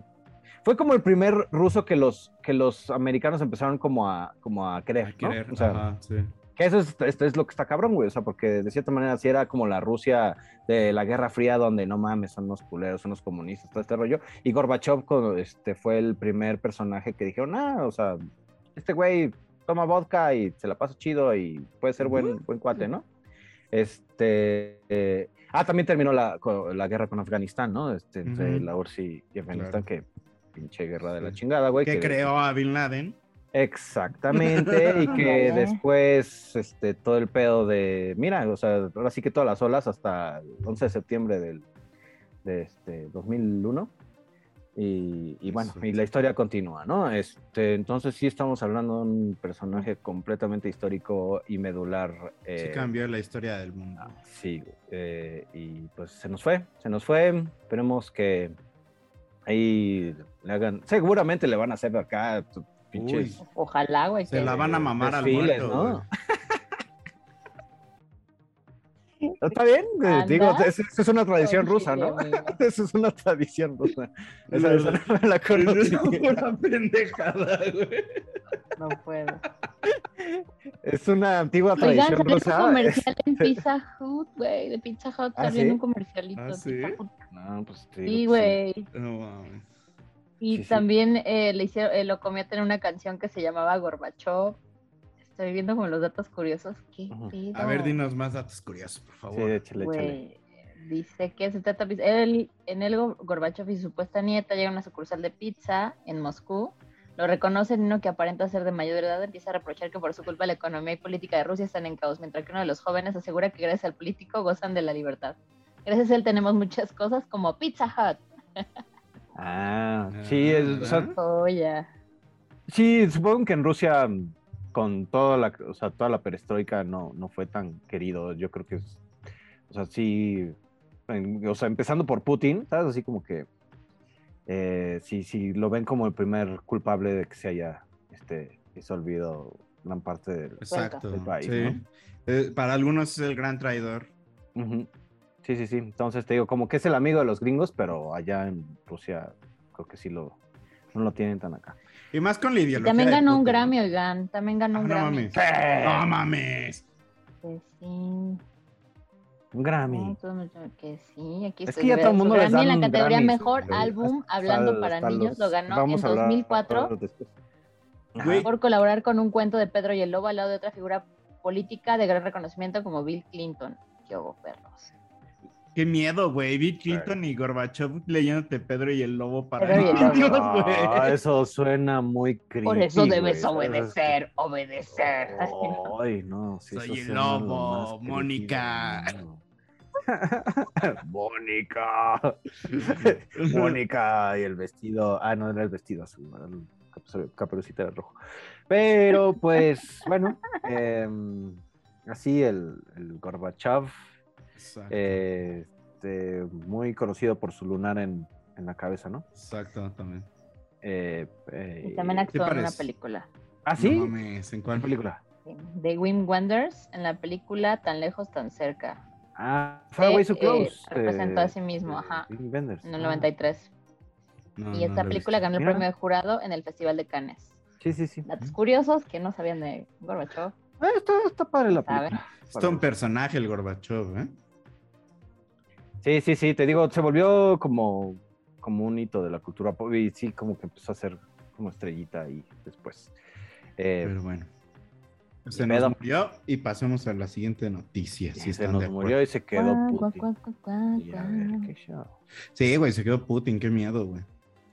[SPEAKER 8] fue como el primer ruso que los, que los americanos empezaron como a, como a querer, ¿no?
[SPEAKER 7] Querer,
[SPEAKER 8] O sea,
[SPEAKER 7] ajá, sí.
[SPEAKER 8] que eso es, esto es lo que está cabrón, güey, o sea, porque de cierta manera sí era como la Rusia de la Guerra Fría, donde no mames, son unos culeros, son unos comunistas, todo este rollo, y Gorbachev con- este, fue el primer personaje que dijeron, ah, o sea, este güey toma vodka y se la pasa chido y puede ser buen, buen cuate, ¿no? Este, eh, ah, también terminó la, la guerra con Afganistán, ¿no? Este, entre
[SPEAKER 7] Ujú.
[SPEAKER 8] la URSS y Afganistán,
[SPEAKER 7] Claro.
[SPEAKER 8] que pinche guerra de la chingada, güey.
[SPEAKER 7] Que creó a Bin Laden.
[SPEAKER 8] Exactamente, y que después este, todo el pedo de, mira, o sea, ahora sí que todas las olas hasta el 11 de septiembre del de este 2001. Y, y bueno, y la historia continúa, ¿no? Este, entonces sí estamos hablando de un personaje completamente histórico y medular.
[SPEAKER 7] Sí
[SPEAKER 8] eh,
[SPEAKER 7] cambió la historia del mundo.
[SPEAKER 8] Sí, eh, y pues se nos fue, se nos fue. Esperemos que ahí le hagan, seguramente le van a hacer acá tu- pinches
[SPEAKER 6] Ojalá, güey.
[SPEAKER 7] Se
[SPEAKER 6] que-
[SPEAKER 7] la van a mamar al
[SPEAKER 8] desfiles,
[SPEAKER 7] muerto,
[SPEAKER 8] ¿no? Está bien, eh, digo,
[SPEAKER 6] Anda
[SPEAKER 8] esa esa es una tradición rusa, ¿no? Esa es una tradición rusa. Esa,
[SPEAKER 7] Es
[SPEAKER 8] esa no me la
[SPEAKER 7] Es
[SPEAKER 8] conocía.
[SPEAKER 7] una pendejada, güey.
[SPEAKER 6] No puedo.
[SPEAKER 8] Es una antigua
[SPEAKER 6] Oigan,
[SPEAKER 8] tradición
[SPEAKER 6] salió un
[SPEAKER 8] rusa.
[SPEAKER 6] comercial en Pizza Hut, güey. De Pizza Hut
[SPEAKER 8] ¿Ah,
[SPEAKER 6] salió en
[SPEAKER 8] sí?
[SPEAKER 6] un comercialito.
[SPEAKER 7] ¿Ah, sí?
[SPEAKER 8] No, pues te
[SPEAKER 6] Sí,
[SPEAKER 8] digo que
[SPEAKER 6] güey.
[SPEAKER 7] No mames.
[SPEAKER 6] Y
[SPEAKER 8] Sí, sí.
[SPEAKER 6] también eh, le hicieron, eh, lo comió tener una canción que se llamaba Gorbachev. Estoy viendo como los datos curiosos. ¿Qué
[SPEAKER 8] Ujú.
[SPEAKER 6] pedo?
[SPEAKER 7] A ver, dinos más datos curiosos, por
[SPEAKER 8] Sí,
[SPEAKER 7] favor.
[SPEAKER 8] échale, échale.
[SPEAKER 6] Güey, dice que se trata él, en el Go- Gorbachev y su supuesta nieta llegan a una sucursal de pizza en Moscú. Lo reconocen y uno que aparenta ser de mayor edad empieza a reprochar que por su culpa la economía y política de Rusia están en caos, mientras que uno de los jóvenes asegura que gracias al político gozan de la libertad. Gracias a él tenemos muchas cosas como Pizza Hut.
[SPEAKER 8] Ah, sí, es- o sea,
[SPEAKER 7] ¿verdad?
[SPEAKER 6] Oh, ya.
[SPEAKER 8] Sí, supongo que en Rusia, con toda la, o sea, toda la perestroika, no, no fue tan querido. Yo creo que es, o sea, sí, en- o sea, empezando por Putin, ¿sabes? Así como que, eh, sí, sí, lo ven como el primer culpable de que se haya, este, disolvido gran parte del...
[SPEAKER 7] Exacto.
[SPEAKER 8] del país,
[SPEAKER 7] sí.
[SPEAKER 8] ¿no?
[SPEAKER 7] Eh, para algunos es el gran traidor.
[SPEAKER 8] Sí, sí, sí. Entonces te digo, como que es el amigo de los gringos, pero allá en Rusia creo que sí lo, no lo tienen tan acá.
[SPEAKER 7] Y más con la ideología.
[SPEAKER 6] también ganó un. Grammy, oigan. También ganó
[SPEAKER 7] Ah,
[SPEAKER 6] un
[SPEAKER 7] no
[SPEAKER 6] Grammy.
[SPEAKER 7] mames. No mames.
[SPEAKER 6] Que sí.
[SPEAKER 8] Un Grammy.
[SPEAKER 6] que sí, aquí
[SPEAKER 8] Es
[SPEAKER 6] estoy
[SPEAKER 8] que ya todo el mundo les
[SPEAKER 6] Grammy en la categoría
[SPEAKER 8] Grammys,
[SPEAKER 6] Mejor
[SPEAKER 8] güey.
[SPEAKER 6] Álbum
[SPEAKER 8] Hasta-
[SPEAKER 6] Hablando para
[SPEAKER 8] hasta
[SPEAKER 6] Niños
[SPEAKER 8] los-
[SPEAKER 6] lo ganó
[SPEAKER 8] vamos
[SPEAKER 6] en
[SPEAKER 8] a hablar
[SPEAKER 6] 2004
[SPEAKER 8] después.
[SPEAKER 7] Güey,
[SPEAKER 6] por colaborar con un cuento de Pedro y el Lobo al lado de otra figura política de gran reconocimiento como Bill Clinton. Qué perros.
[SPEAKER 7] Qué miedo, güey. Bill Clinton y Gorbachev leyéndote Pedro y el lobo para
[SPEAKER 6] Pedro y el lobo.
[SPEAKER 7] niños,
[SPEAKER 8] Ah,
[SPEAKER 7] güey.
[SPEAKER 8] eso suena muy creepy.
[SPEAKER 6] Por eso debes obedecer, obedecer.
[SPEAKER 8] Ay, no. sí,
[SPEAKER 7] Soy el lobo, Mónica.
[SPEAKER 8] Mónica. Mónica y el vestido. Ah, no era el vestido azul, era el caperucita era rojo. Pero pues, bueno, em, así el, el Gorbachev. Eh, este, muy conocido por su lunar en, en la cabeza, ¿no?
[SPEAKER 7] Exacto, también.
[SPEAKER 8] Eh, eh,
[SPEAKER 6] Y también actuó en una película.
[SPEAKER 8] ¿Ah, sí?
[SPEAKER 7] No mames, ¿en
[SPEAKER 8] ¿Cuál película?
[SPEAKER 6] De Wim Wenders en la película Tan lejos, tan cerca.
[SPEAKER 8] Ah, Far Away So
[SPEAKER 6] Eh,
[SPEAKER 8] Close.
[SPEAKER 6] representó
[SPEAKER 8] eh,
[SPEAKER 6] a sí mismo, ajá.
[SPEAKER 8] Wim Wenders.
[SPEAKER 6] En el
[SPEAKER 8] Ah,
[SPEAKER 6] 93.
[SPEAKER 7] No,
[SPEAKER 6] y
[SPEAKER 7] no
[SPEAKER 6] esta película ganó el
[SPEAKER 8] Mira.
[SPEAKER 6] premio de jurado en el Festival de Cannes.
[SPEAKER 8] Sí, sí, sí.
[SPEAKER 6] Datos curiosos que no sabían de Gorbachev.
[SPEAKER 8] Ah, está, está padre la película.
[SPEAKER 7] Es todo un personaje el Gorbachev, ¿eh?
[SPEAKER 8] Sí, sí, sí, te digo, se volvió como, como un hito de la cultura pop y sí, como que empezó a ser como estrellita ahí después. Eh,
[SPEAKER 7] Pero bueno. Se nos
[SPEAKER 8] pedo.
[SPEAKER 7] murió y pasemos a la siguiente noticia. Si
[SPEAKER 8] se nos murió y se quedó Putin. Y a ver,
[SPEAKER 6] guau.
[SPEAKER 8] qué show.
[SPEAKER 7] Sí, güey, se quedó Putin, qué miedo, güey.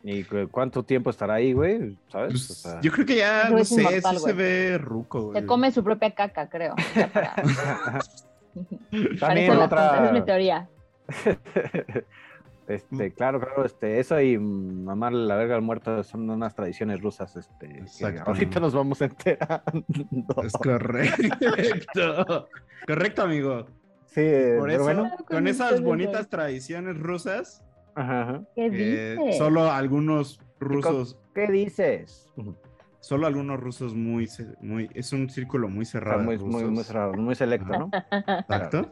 [SPEAKER 8] ¿Y cu- cuánto tiempo estará ahí, güey? ¿Sabes?
[SPEAKER 7] Pues,
[SPEAKER 8] O sea,
[SPEAKER 7] yo creo que ya, no sé,
[SPEAKER 6] inmortal,
[SPEAKER 7] sí se ve ruco, güey.
[SPEAKER 6] Se come su propia caca, creo. para- Parece
[SPEAKER 8] También otra-
[SPEAKER 6] esa es mi teoría.
[SPEAKER 8] Este, claro, claro, este, eso y mamar la verga al muerto son unas tradiciones rusas, este, que ahorita nos vamos enterando.
[SPEAKER 7] Es correcto. correcto, amigo.
[SPEAKER 8] Sí,
[SPEAKER 7] Por
[SPEAKER 8] pero
[SPEAKER 7] eso,
[SPEAKER 8] bueno.
[SPEAKER 7] con esas bonitas tradiciones rusas,
[SPEAKER 8] Ajá, ajá.
[SPEAKER 6] ¿Qué
[SPEAKER 7] eh,
[SPEAKER 6] dices?
[SPEAKER 7] solo algunos rusos,
[SPEAKER 8] ¿Qué dices?
[SPEAKER 7] solo algunos rusos muy, muy, es un círculo muy cerrado.
[SPEAKER 8] muy, muy, muy cerrado, muy selecto, ¿no?
[SPEAKER 7] Exacto.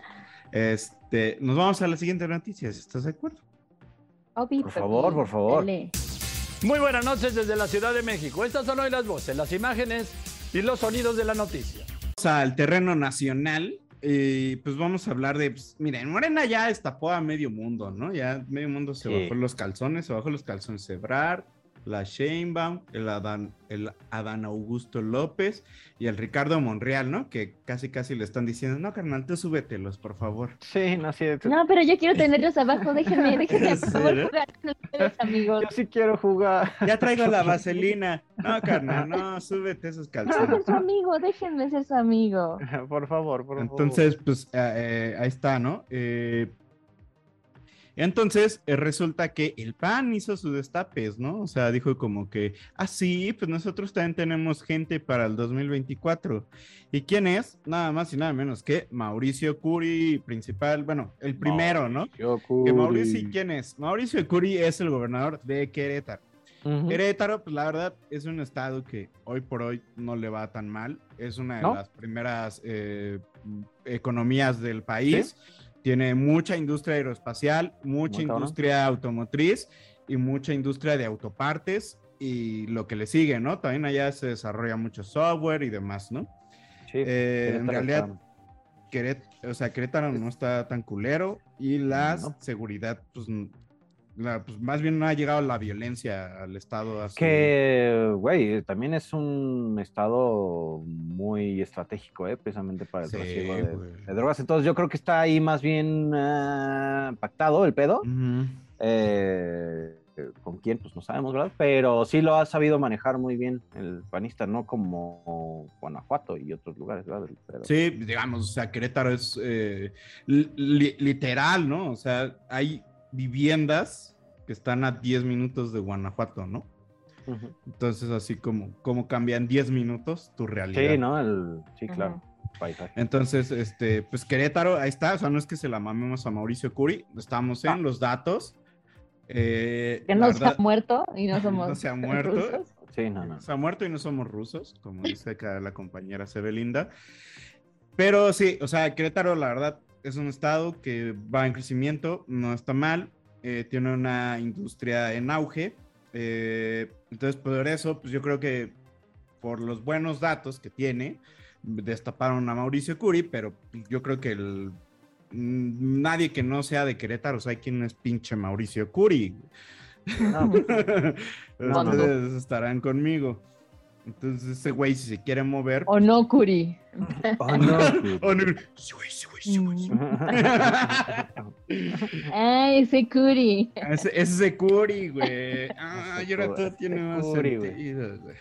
[SPEAKER 7] Este, nos vamos a la siguiente noticia, ¿estás de acuerdo?
[SPEAKER 8] Por favor, por favor.
[SPEAKER 12] Muy buenas noches desde la Ciudad de México. Estas son hoy las voces, las imágenes y los sonidos de la noticia.
[SPEAKER 7] Vamos al terreno nacional. Y pues vamos a hablar de, pues, miren, Morena ya destapó a medio mundo, ¿no? Ya medio mundo se
[SPEAKER 8] Sí.
[SPEAKER 7] bajó los calzones, se bajó los calzones Ebrar, la Sheinbaum, el Adán, el Adán Augusto López y el Ricardo Monreal, ¿no? Que casi casi le están diciendo, no, carnal, tú súbetelos, por favor.
[SPEAKER 8] Sí, no, sí.
[SPEAKER 6] No, pero yo quiero tenerlos abajo. Déjenme, déjenme, por favor,
[SPEAKER 7] ¿Sí?
[SPEAKER 6] jugar con ustedes, amigos.
[SPEAKER 8] Yo sí quiero jugar.
[SPEAKER 7] Ya traigo la vaselina. No, carnal, no, súbete esos calzones.
[SPEAKER 6] ser su amigo, déjenme ser su amigo.
[SPEAKER 8] Por favor, por favor.
[SPEAKER 7] Entonces, pues eh, eh, ahí está, ¿no? Eh, entonces, eh, resulta que el PAN hizo sus destapes, ¿no? O sea, dijo como que, ah, sí, pues nosotros también tenemos gente para el 2024. ¿Y quién es? Nada más y nada menos que Mauricio Curi, principal, bueno, el primero, ¿no? Que Mauricio, ¿y quién es? Mauricio Curi es el gobernador de Querétaro. Querétaro, pues la verdad es un estado que hoy por hoy no le va tan mal. Es una de
[SPEAKER 8] ¿No?
[SPEAKER 7] las primeras eh, economías del país. Tiene mucha industria aeroespacial, mucha industria automotriz y mucha industria de autopartes y lo que le sigue, ¿no? También allá se desarrolla mucho software y demás, ¿no?
[SPEAKER 8] Sí,
[SPEAKER 7] Eh, en realidad, Queret- o sea, Querétaro no está tan culero y la
[SPEAKER 8] No.
[SPEAKER 7] seguridad, pues, la- pues, más bien no ha llegado la violencia al estado. así.
[SPEAKER 8] Que, güey, también es un estado muy estratégico, ¿eh? precisamente para el
[SPEAKER 7] Sí,
[SPEAKER 8] trasiego de, drogas. Entonces yo creo que está ahí más bien ah, pactado el pedo. Eh, ¿Con quién? Pues no sabemos, ¿verdad? Pero sí lo ha sabido manejar muy bien el panista, no como Guanajuato y otros lugares, ¿verdad? Pero-
[SPEAKER 7] Sí, digamos, o sea, Querétaro es eh, li- literal, ¿no? O sea, hay viviendas que están a 10 minutos de Guanajuato, ¿no? Entonces, así como, como cambian 10 minutos tu realidad.
[SPEAKER 8] Sí, ¿no? El, sí, claro. Paisaje.
[SPEAKER 7] Entonces, este, pues Querétaro, ahí está, o sea, no es que se la mamemos a Mauricio Curi, estamos en los datos. Eh,
[SPEAKER 6] Que no se ha muerto y no somos
[SPEAKER 7] no se ha muerto.
[SPEAKER 6] rusos.
[SPEAKER 8] Sí, no, no.
[SPEAKER 7] Se ha muerto y no somos rusos, como dice acá la compañera Sebelinda. Pero sí, o sea, Querétaro, la verdad, es un estado que va en crecimiento, no está mal, eh, tiene una industria en auge. eh, entonces, por eso, pues yo creo que por los buenos datos que tiene, destaparon a Mauricio Curi, pero yo creo que el, mm, nadie que no sea de Querétaro sabe quién es pinche Mauricio Curi.
[SPEAKER 8] No, pues, no.
[SPEAKER 7] Ustedes estarán conmigo. Entonces, ese güey, si se quiere mover.
[SPEAKER 6] O no, Curi.
[SPEAKER 8] No.
[SPEAKER 7] No. Sí, güey, sí, güey, sí, güey, sí, güey.
[SPEAKER 6] Ay, ese Curi.
[SPEAKER 7] Ese ese Curi, güey. Ah, y ahora todo tiene más
[SPEAKER 8] Curi,
[SPEAKER 7] sentido, güey.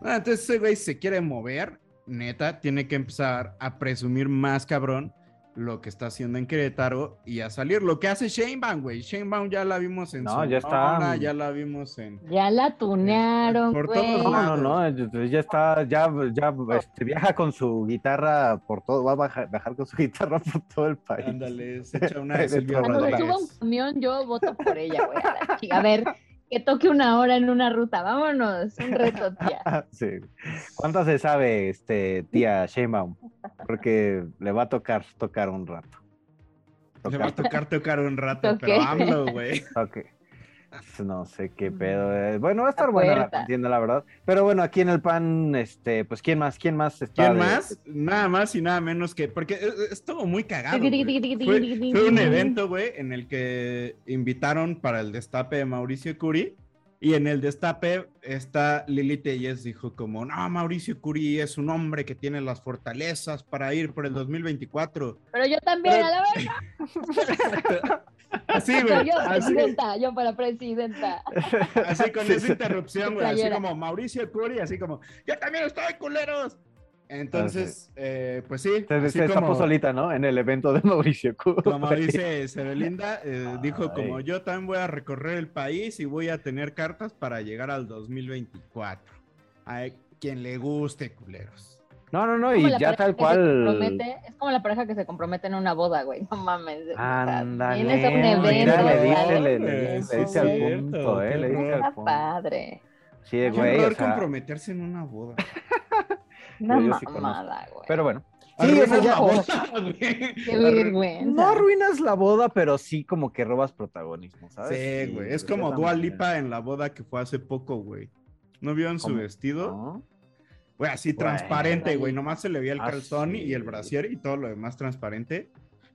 [SPEAKER 7] Bueno, entonces ese güey si se quiere mover, neta, tiene que empezar a presumir más cabrón lo que está haciendo en Querétaro y a salir. Lo que hace Shanebaum, güey. Shanebaum ya la vimos en
[SPEAKER 8] No, ya está.
[SPEAKER 7] Ya la vimos en...
[SPEAKER 6] Ya la tunearon,
[SPEAKER 7] Por
[SPEAKER 6] güey.
[SPEAKER 7] todos
[SPEAKER 8] No, no,
[SPEAKER 7] lados.
[SPEAKER 8] no, entonces ya está, ya, ya este, viaja con su guitarra por todo, va a bajar, viajar con su guitarra por todo el país.
[SPEAKER 7] Ándale, se echa una de
[SPEAKER 8] todas
[SPEAKER 6] Cuando suba un camión, yo voto por ella, güey. A ver, que toque una hora en una ruta. Vámonos, un reto, tía.
[SPEAKER 8] Sí. ¿Cuánto se sabe, este, tía Sheinbaum? Porque le va a tocar tocar un rato.
[SPEAKER 7] Le va a tocar tocar un rato, pero AMLO, güey.
[SPEAKER 8] Ok. No sé qué pedo. eh. Bueno, va a estar
[SPEAKER 6] La
[SPEAKER 8] buena la contienda, la verdad. Pero bueno, aquí en el pan, este, pues, ¿quién más? ¿Quién más está?
[SPEAKER 7] ¿Quién
[SPEAKER 8] de-
[SPEAKER 7] más? Nada más y nada menos que. Porque es- estuvo muy cagado. Fue, fue un evento, güey, en el que invitaron para el destape de Mauricio Curi. Y en el destape, esta Lili Telles dijo como, no, Mauricio Curi es un hombre que tiene las fortalezas para ir por el 2024.
[SPEAKER 6] Pero yo también,
[SPEAKER 7] Pero-
[SPEAKER 6] a la verga.
[SPEAKER 7] Así, güey.
[SPEAKER 6] yo,
[SPEAKER 7] Así,
[SPEAKER 6] presidenta, yo para presidenta.
[SPEAKER 7] así con
[SPEAKER 8] Sí,
[SPEAKER 7] esa
[SPEAKER 8] sí.
[SPEAKER 7] interrupción, güey. Así como Mauricio Curi, así como, yo también estoy, culeros. Entonces, eh, pues sí.
[SPEAKER 8] Se,
[SPEAKER 7] así
[SPEAKER 8] se
[SPEAKER 7] como-
[SPEAKER 8] solita, ¿no? En el evento de Mauricio Curi.
[SPEAKER 7] Como dice Sebelinda, eh, dijo como yo también voy a recorrer el país y voy a tener cartas para llegar al 2024. A quien le guste, culeros.
[SPEAKER 8] No, no, no, y ya tal cual.
[SPEAKER 6] es como la pareja que se compromete en una boda, güey. No mames.
[SPEAKER 8] Ándale,
[SPEAKER 6] un
[SPEAKER 8] le dice,
[SPEAKER 6] ¿vale?
[SPEAKER 8] le, le- le
[SPEAKER 7] Eso
[SPEAKER 8] dice al
[SPEAKER 7] es
[SPEAKER 8] punto, eh, le dice al
[SPEAKER 6] Está
[SPEAKER 8] punto.
[SPEAKER 6] padre.
[SPEAKER 8] Sí, güey,
[SPEAKER 7] horror
[SPEAKER 8] o sea,
[SPEAKER 7] comprometerse en una boda.
[SPEAKER 6] Una
[SPEAKER 8] Yo- yo sí conozco.
[SPEAKER 6] mamada, güey.
[SPEAKER 8] pero bueno. Sí, o sea,
[SPEAKER 7] Arruinas
[SPEAKER 8] ya-
[SPEAKER 7] la
[SPEAKER 8] o-
[SPEAKER 7] boda, güey.
[SPEAKER 6] Qué vergüenza.
[SPEAKER 8] no arruinas la boda, pero sí como que robas protagonismo, ¿sabes?
[SPEAKER 7] Sí, güey. Es como Dua. Lipa en la boda que fue hace poco, güey. ¿No vieron su vestido?
[SPEAKER 8] ¿No?
[SPEAKER 7] Güey, así
[SPEAKER 8] Bueno.
[SPEAKER 7] transparente, güey. Nomás se le veía el
[SPEAKER 8] Ah,
[SPEAKER 7] calzón y el brasier y todo lo demás transparente.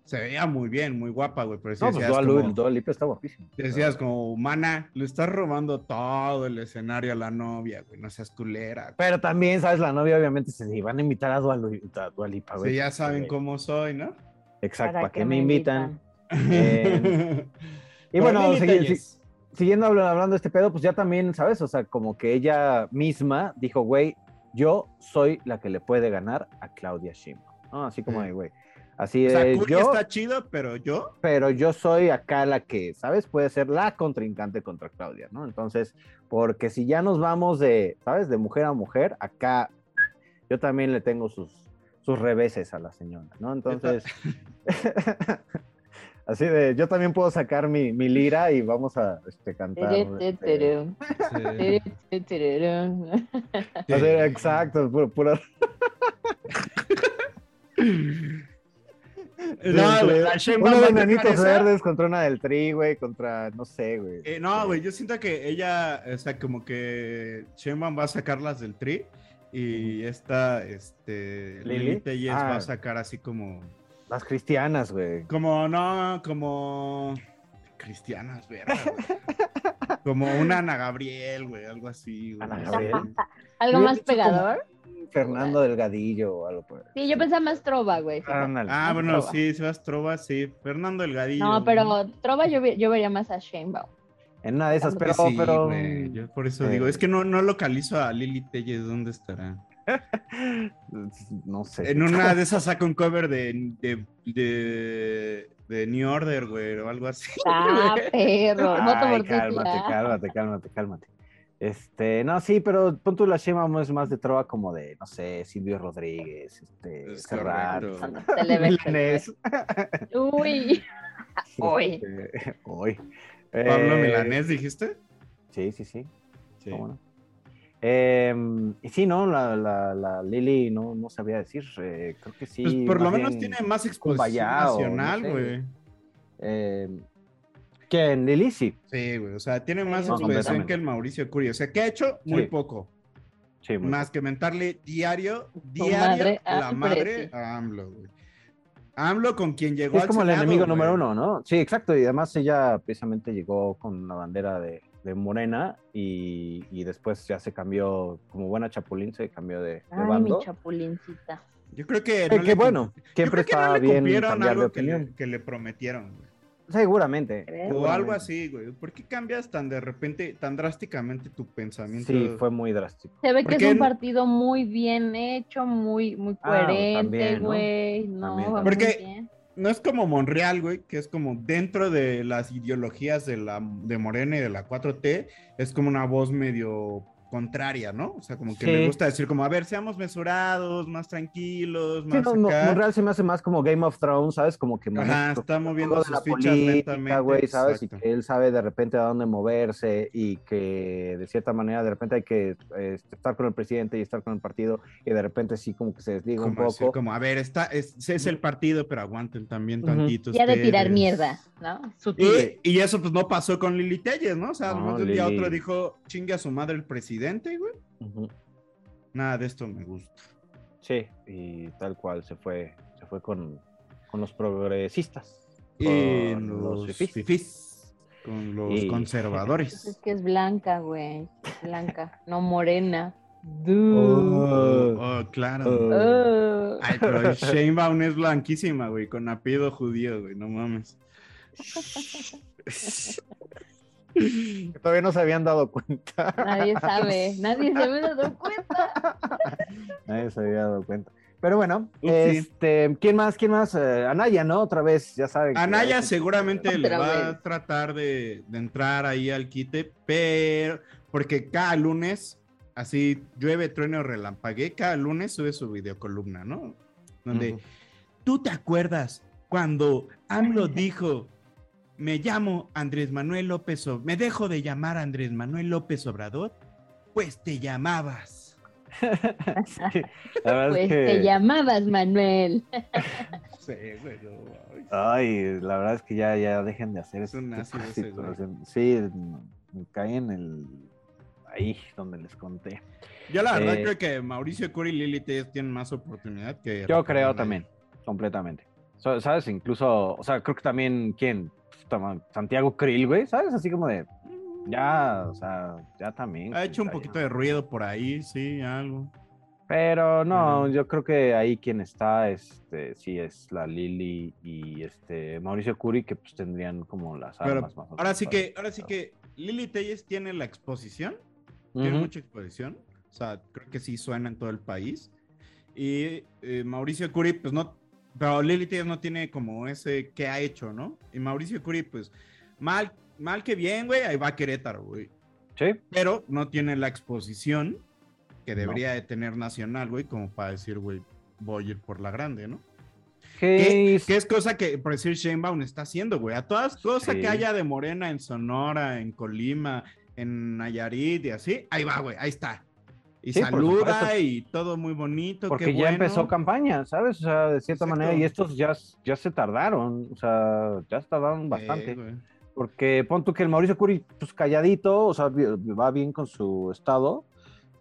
[SPEAKER 7] Se veía muy bien, muy guapa, güey. Pero sí
[SPEAKER 8] No, pues
[SPEAKER 7] decías
[SPEAKER 8] Dua, Lu-
[SPEAKER 7] como-
[SPEAKER 8] Dua Lipa está guapísimo.
[SPEAKER 7] Decías como, mana, le estás robando todo el escenario a la novia, güey, no seas culera. güey".
[SPEAKER 8] Pero también, ¿sabes? La novia obviamente se iban a invitar a Dua, Lu- a Dua Lipa, güey.
[SPEAKER 7] Sí, ya saben
[SPEAKER 8] Güey.
[SPEAKER 7] cómo soy, ¿no?
[SPEAKER 8] Exacto,
[SPEAKER 6] ¿Para
[SPEAKER 8] ¿para
[SPEAKER 6] qué
[SPEAKER 8] me invitan? Eh, y bueno, si- siguiendo habla- hablando de este pedo, pues ya también, ¿sabes? O sea, como que ella misma dijo, güey, yo soy la que le puede ganar a Claudia Sheinbaum, ¿no? Así como
[SPEAKER 7] Mm.
[SPEAKER 8] de, Así
[SPEAKER 7] O sea,
[SPEAKER 8] de,
[SPEAKER 7] Curi
[SPEAKER 8] yo,
[SPEAKER 7] está chido, pero yo.
[SPEAKER 8] pero yo soy acá la que, ¿sabes? Puede ser la contrincante contra Claudia, ¿no? Entonces, porque si ya nos vamos de, ¿sabes? De mujer a mujer, acá yo también le tengo sus, sus reveses a la señora, ¿no? Entonces, así de, yo también puedo sacar mi, mi lira y vamos a este, cantar. este,
[SPEAKER 7] Sí.
[SPEAKER 8] así, exacto, puro, puro-
[SPEAKER 7] No, güey,
[SPEAKER 8] Uno de verdes contra una del tri, güey, contra, no sé, güey.
[SPEAKER 7] Eh, no, güey, yo siento que ella, o sea, como que Sheinbaum va a sacarlas del tri y esta, este,
[SPEAKER 8] ¿Lili? Ah.
[SPEAKER 7] va a sacar así como,
[SPEAKER 8] Las cristianas, güey.
[SPEAKER 7] como, no, como cristianas, verga. Como una Ana Gabriel, güey, algo así, güey.
[SPEAKER 8] Ana Gabriel.
[SPEAKER 6] ¿Algo más
[SPEAKER 8] como-
[SPEAKER 6] pegador?
[SPEAKER 8] Fernando Delgadillo o algo por
[SPEAKER 6] Sí, yo pensaba más trova, güey.
[SPEAKER 7] Ah, bueno,
[SPEAKER 6] trova.
[SPEAKER 7] sí, Sebas Trova, sí. Fernando Delgadillo.
[SPEAKER 6] No,
[SPEAKER 7] güey.
[SPEAKER 6] pero trova yo, yo vería más a Sheinbaum.
[SPEAKER 8] En una de esas, pero,
[SPEAKER 7] sí,
[SPEAKER 8] pero.
[SPEAKER 7] güey, yo por eso
[SPEAKER 8] eh,
[SPEAKER 7] digo, es que no, no localizo a Lili Telles, ¿dónde estará?
[SPEAKER 8] No sé.
[SPEAKER 7] En una de esas saca un cover de, de, de, de New Order, güey, o algo así.
[SPEAKER 6] Ah, perro. Voto
[SPEAKER 8] Ay,
[SPEAKER 6] por ti,
[SPEAKER 8] cálmate, cálmate, cálmate, cálmate. Este, no, sí, pero pon la Sheinbaum es más de trova como de, no sé, Silvio Rodríguez, este,
[SPEAKER 7] Es
[SPEAKER 8] Serrat. Milanés.
[SPEAKER 6] Uy. Uy.
[SPEAKER 8] Este, Uy.
[SPEAKER 7] Pablo
[SPEAKER 8] Eh,
[SPEAKER 7] Milanés, ¿dijiste?
[SPEAKER 8] Sí, sí, sí.
[SPEAKER 7] Sí.
[SPEAKER 8] ¿Cómo no? Em, y sí, ¿no? La, la, la Lili no, no sabía decir. eh, creo que sí.
[SPEAKER 7] Pues por lo menos tiene más exposición
[SPEAKER 8] Cumbayá o no
[SPEAKER 7] nacional,
[SPEAKER 8] sé.
[SPEAKER 7] güey.
[SPEAKER 8] Em, que en Lili sí.
[SPEAKER 7] Sí, güey, o sea, tiene más
[SPEAKER 6] No,
[SPEAKER 7] exposición que el Mauricio Curi. O sea, que ha hecho muy
[SPEAKER 8] Sí.
[SPEAKER 7] poco.
[SPEAKER 8] Sí, muy
[SPEAKER 7] Más que mentarle diario, diario, la madre a AMLO, güey. AMLO con quien llegó
[SPEAKER 8] Es
[SPEAKER 7] al
[SPEAKER 8] como el enemigo
[SPEAKER 7] güey.
[SPEAKER 8] número uno, ¿no? Sí, exacto. Y además ella precisamente llegó con una bandera de, de Morena y, y después ya se cambió, como buena chapulín, se cambió de, de
[SPEAKER 6] Ay, mi chapulincita.
[SPEAKER 7] Yo creo que.
[SPEAKER 8] Eh,
[SPEAKER 7] no
[SPEAKER 8] que
[SPEAKER 7] le
[SPEAKER 8] bueno, siempre
[SPEAKER 7] yo creo que no
[SPEAKER 8] está
[SPEAKER 7] le
[SPEAKER 8] bien de
[SPEAKER 7] que le, que le prometieron, güey.
[SPEAKER 8] Seguramente.
[SPEAKER 7] O
[SPEAKER 8] seguramente.
[SPEAKER 7] algo así, güey. ¿Por qué cambias tan de repente, tan drásticamente tu pensamiento?
[SPEAKER 8] Sí, fue muy drástico.
[SPEAKER 6] Se ve que es un partido muy bien hecho, muy, muy
[SPEAKER 8] Ah,
[SPEAKER 6] coherente,
[SPEAKER 8] ¿no?
[SPEAKER 6] güey. No,
[SPEAKER 8] También,
[SPEAKER 6] va
[SPEAKER 8] también.
[SPEAKER 6] muy
[SPEAKER 7] Porque-. No es como Monreal, güey, que es como dentro de las ideologías de la de Morena y de la 4T, es como una voz medio contraria, ¿no? O sea, como que
[SPEAKER 8] Sí.
[SPEAKER 7] le gusta decir como, a ver, seamos mesurados, más tranquilos,
[SPEAKER 8] Sí,
[SPEAKER 7] más
[SPEAKER 8] no, no,
[SPEAKER 7] acá.
[SPEAKER 8] Monreal se me hace más como Game of Thrones, ¿sabes? Como que
[SPEAKER 7] Ajá, está moviendo sus
[SPEAKER 8] la
[SPEAKER 7] fichas
[SPEAKER 8] política,
[SPEAKER 7] lentamente.
[SPEAKER 8] güey, ¿sabes? Y que él sabe de repente a dónde moverse y que de cierta manera de repente hay que eh, estar con el presidente y estar con el partido y de repente sí como que se desliga un
[SPEAKER 7] Como, decir,
[SPEAKER 8] poco.
[SPEAKER 7] como, a ver, está, es, es el partido, pero aguanten también
[SPEAKER 8] Ujú.
[SPEAKER 7] tantito.
[SPEAKER 6] Ya de tirar mierda, ¿no? Sutil.
[SPEAKER 7] Y, y eso pues no pasó con Lili Telles, ¿no? O sea,
[SPEAKER 8] No,
[SPEAKER 7] de un día a otro dijo, chingue a su madre el presidente, güey.
[SPEAKER 8] Ujú.
[SPEAKER 7] Nada de esto me gusta.
[SPEAKER 8] Sí, y tal cual se fue, se fue con, con los progresistas.
[SPEAKER 7] Y
[SPEAKER 8] con
[SPEAKER 7] los,
[SPEAKER 8] fifís.
[SPEAKER 7] fifís, con los
[SPEAKER 8] Y-
[SPEAKER 6] Pues
[SPEAKER 7] conservadores.
[SPEAKER 6] es que es blanca, güey. Es blanca, no morena.
[SPEAKER 7] Oh,
[SPEAKER 6] Duh.
[SPEAKER 7] oh, claro.
[SPEAKER 8] Oh.
[SPEAKER 6] Uh.
[SPEAKER 7] Ay, pero Sheinbaum es blanquísima, güey, con apellido judío, güey, no mames.
[SPEAKER 8] que todavía no se habían dado cuenta.
[SPEAKER 6] Nadie sabe, nadie se había dado cuenta.
[SPEAKER 8] Nadie se había dado cuenta. Pero bueno, este, ¿quién más? ¿Quién más? Eh, Anaya, ¿no? Otra vez, ya saben. que-
[SPEAKER 7] Anaya seguramente le va a tratar de, de entrar ahí al quite, pero porque cada lunes, así llueve, trueno, relampague, cada lunes sube su videocolumna, ¿no? Donde tú te acuerdas cuando AMLO dijo, me llamo Andrés Manuel López Obrador, me dejo de llamar Andrés Manuel López Obrador, pues te llamabas.
[SPEAKER 8] Sí, la verdad
[SPEAKER 6] Pues
[SPEAKER 8] es que...
[SPEAKER 6] te llamabas Manuel.
[SPEAKER 7] Sí, güey, no, ay.
[SPEAKER 8] Ay, la verdad es que ya, ya dejen de hacer
[SPEAKER 7] Es un
[SPEAKER 8] ese
[SPEAKER 7] ácido
[SPEAKER 8] tipo de
[SPEAKER 7] ese, güey.
[SPEAKER 8] situaciones. Sí, me caí en el... Ahí, donde les conté.
[SPEAKER 7] Yo la verdad
[SPEAKER 8] Eh,
[SPEAKER 7] creo que Mauricio Curi y Lili tienen más oportunidad que...
[SPEAKER 8] Yo creo también, completamente. So- ¿Sabes? Incluso, o sea, creo que también, ¿quién? Madre, Santiago Krill, güey, ¿sabes? Así como de, ya, o sea, ya también.
[SPEAKER 7] Ha hecho un poquito
[SPEAKER 8] ya.
[SPEAKER 7] de ruido por ahí, sí, algo.
[SPEAKER 8] Pero no,
[SPEAKER 7] Pero-
[SPEAKER 8] yo creo que ahí quien está, este, sí es la Lili y este Mauricio Curi, que pues tendrían como las
[SPEAKER 7] Pero
[SPEAKER 8] armas más o
[SPEAKER 7] ahora sí que, ahora sí que Lili Telles tiene la exposición, tiene
[SPEAKER 8] Ujú.
[SPEAKER 7] mucha exposición, o sea, creo que sí suena en todo el país. Y eh, Mauricio Curi, pues no, pero Telles no tiene como ese que ha hecho, ¿no? Y Mauricio Curi, pues mal, mal que bien, güey, ahí va Querétaro, güey.
[SPEAKER 8] Sí,
[SPEAKER 7] Pero no tiene la exposición que
[SPEAKER 8] No.
[SPEAKER 7] debería de tener Nacional, güey, como para decir, güey, voy a ir por la grande, ¿no?
[SPEAKER 8] que es-
[SPEAKER 7] es cosa que, por decir, Sheinbaum está haciendo, güey. A todas cosas
[SPEAKER 8] Sí.
[SPEAKER 7] que haya de Morena en Sonora, en Colima, en Nayarit y así, ahí va, güey, ahí está. Y
[SPEAKER 8] Sí,
[SPEAKER 7] saluda y todo muy bonito.
[SPEAKER 8] porque
[SPEAKER 7] qué
[SPEAKER 8] ya
[SPEAKER 7] bueno.
[SPEAKER 8] empezó campaña, ¿sabes? O sea, de cierta
[SPEAKER 7] Exacto.
[SPEAKER 8] manera, y estos ya, ya se tardaron, o sea, ya se tardaron bastante.
[SPEAKER 7] Eh.
[SPEAKER 8] Porque pon tú que el Mauricio Curi, pues calladito, o sea, va bien con su estado,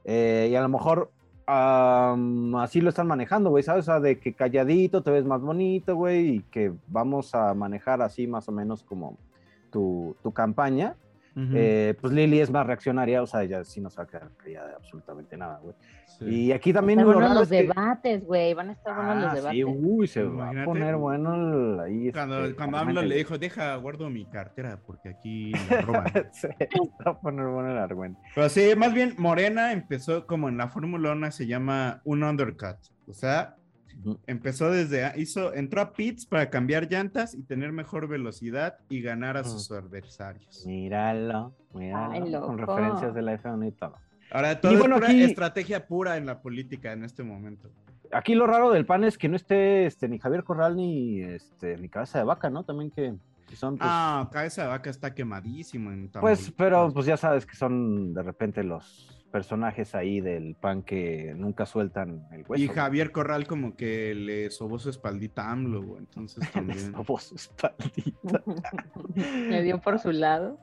[SPEAKER 8] eh, y a lo mejor así lo están manejando, güey, ¿sabes? O sea, de que calladito te ves más bonito, güey, y que vamos a manejar así más o menos como tu, tu campaña.
[SPEAKER 7] Ujú.
[SPEAKER 8] Eh, pues Lili es más reaccionaria, o sea, ella sí no se va a quedar callada de absolutamente nada, güey.
[SPEAKER 7] Sí.
[SPEAKER 8] Y aquí
[SPEAKER 6] Van a
[SPEAKER 8] también
[SPEAKER 6] estar
[SPEAKER 8] lo
[SPEAKER 6] buenos los
[SPEAKER 8] que-
[SPEAKER 6] debates, güey. Van a estar buenos los
[SPEAKER 8] Ah,
[SPEAKER 6] debates.
[SPEAKER 8] sí, uy, se va a
[SPEAKER 7] Imagínate.
[SPEAKER 8] poner bueno el- ahí.
[SPEAKER 7] Cuando,
[SPEAKER 8] este,
[SPEAKER 7] cuando AMLO le dijo, deja, guardo mi cartera porque aquí me roban.
[SPEAKER 8] Sí, se va a poner bueno el argüente.
[SPEAKER 7] Pero sí, más bien Morena empezó como en la Fórmula 1 se llama un undercut. O sea, Empezó desde, hizo, entró a pits para cambiar llantas y tener mejor velocidad y ganar a sus adversarios.
[SPEAKER 8] Míralo, míralo.
[SPEAKER 6] Ay,
[SPEAKER 8] con referencias de la F1 y todo.
[SPEAKER 7] Ahora todo
[SPEAKER 8] bueno,
[SPEAKER 7] es pura
[SPEAKER 8] aquí-
[SPEAKER 7] estrategia pura en la política en este momento.
[SPEAKER 8] Aquí lo raro del pan es que no esté este, ni Javier Corral ni, este, ni Cabeza de Vaca, ¿no? También que, que son, pues,
[SPEAKER 7] Ah, cabeza de vaca está quemadísimo en
[SPEAKER 8] pues, pero pues ya sabes que son de repente los personajes ahí del pan que nunca sueltan el hueso.
[SPEAKER 7] Y Javier Corral como que le sobó su espaldita a AMLO, güey, entonces
[SPEAKER 8] Le
[SPEAKER 7] también.
[SPEAKER 8] sobó su espaldita.
[SPEAKER 6] Me dio por su lado.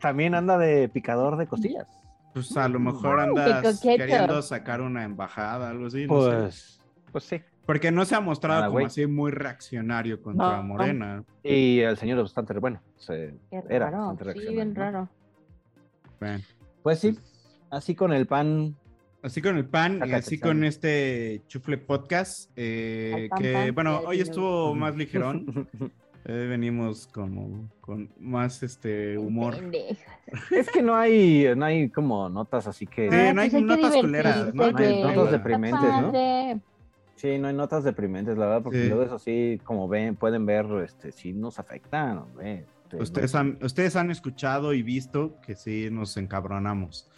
[SPEAKER 8] También anda de picador de costillas.
[SPEAKER 7] Pues a lo mejor
[SPEAKER 6] Ay, qué
[SPEAKER 7] andas queriendo sacar una embajada, algo así. no sé.
[SPEAKER 8] Pues, pues sí.
[SPEAKER 7] Porque no se ha mostrado
[SPEAKER 8] Nada,
[SPEAKER 7] como así muy reaccionario contra
[SPEAKER 8] No.
[SPEAKER 7] Morena.
[SPEAKER 8] Y el señor es bastante bueno. se-
[SPEAKER 6] Qué
[SPEAKER 8] era
[SPEAKER 6] raro.
[SPEAKER 8] bastante
[SPEAKER 6] Sí,
[SPEAKER 8] reaccionario,
[SPEAKER 6] bien
[SPEAKER 8] ¿no?
[SPEAKER 6] raro.
[SPEAKER 7] Bueno,
[SPEAKER 8] Pues sí, así con el pan.
[SPEAKER 7] así con el pan y así con este chufle podcast, eh,
[SPEAKER 6] pan,
[SPEAKER 7] que
[SPEAKER 6] pan,
[SPEAKER 7] bueno, hoy estuvo más ligerón. eh, venimos como con más este humor.
[SPEAKER 8] Es que no hay, no hay como notas así que.
[SPEAKER 7] Sí,
[SPEAKER 6] Ah,
[SPEAKER 7] no hay
[SPEAKER 6] pues
[SPEAKER 7] notas culeras, ¿no?
[SPEAKER 8] No hay notas deprimentes, ¿no? Sí, no hay notas deprimentes, la verdad, porque
[SPEAKER 7] Sí.
[SPEAKER 8] luego eso sí, como ven, pueden ver, este, sí nos afectan, hombre. Este,
[SPEAKER 7] Ustedes han, ustedes han escuchado y visto que sí nos encabronamos.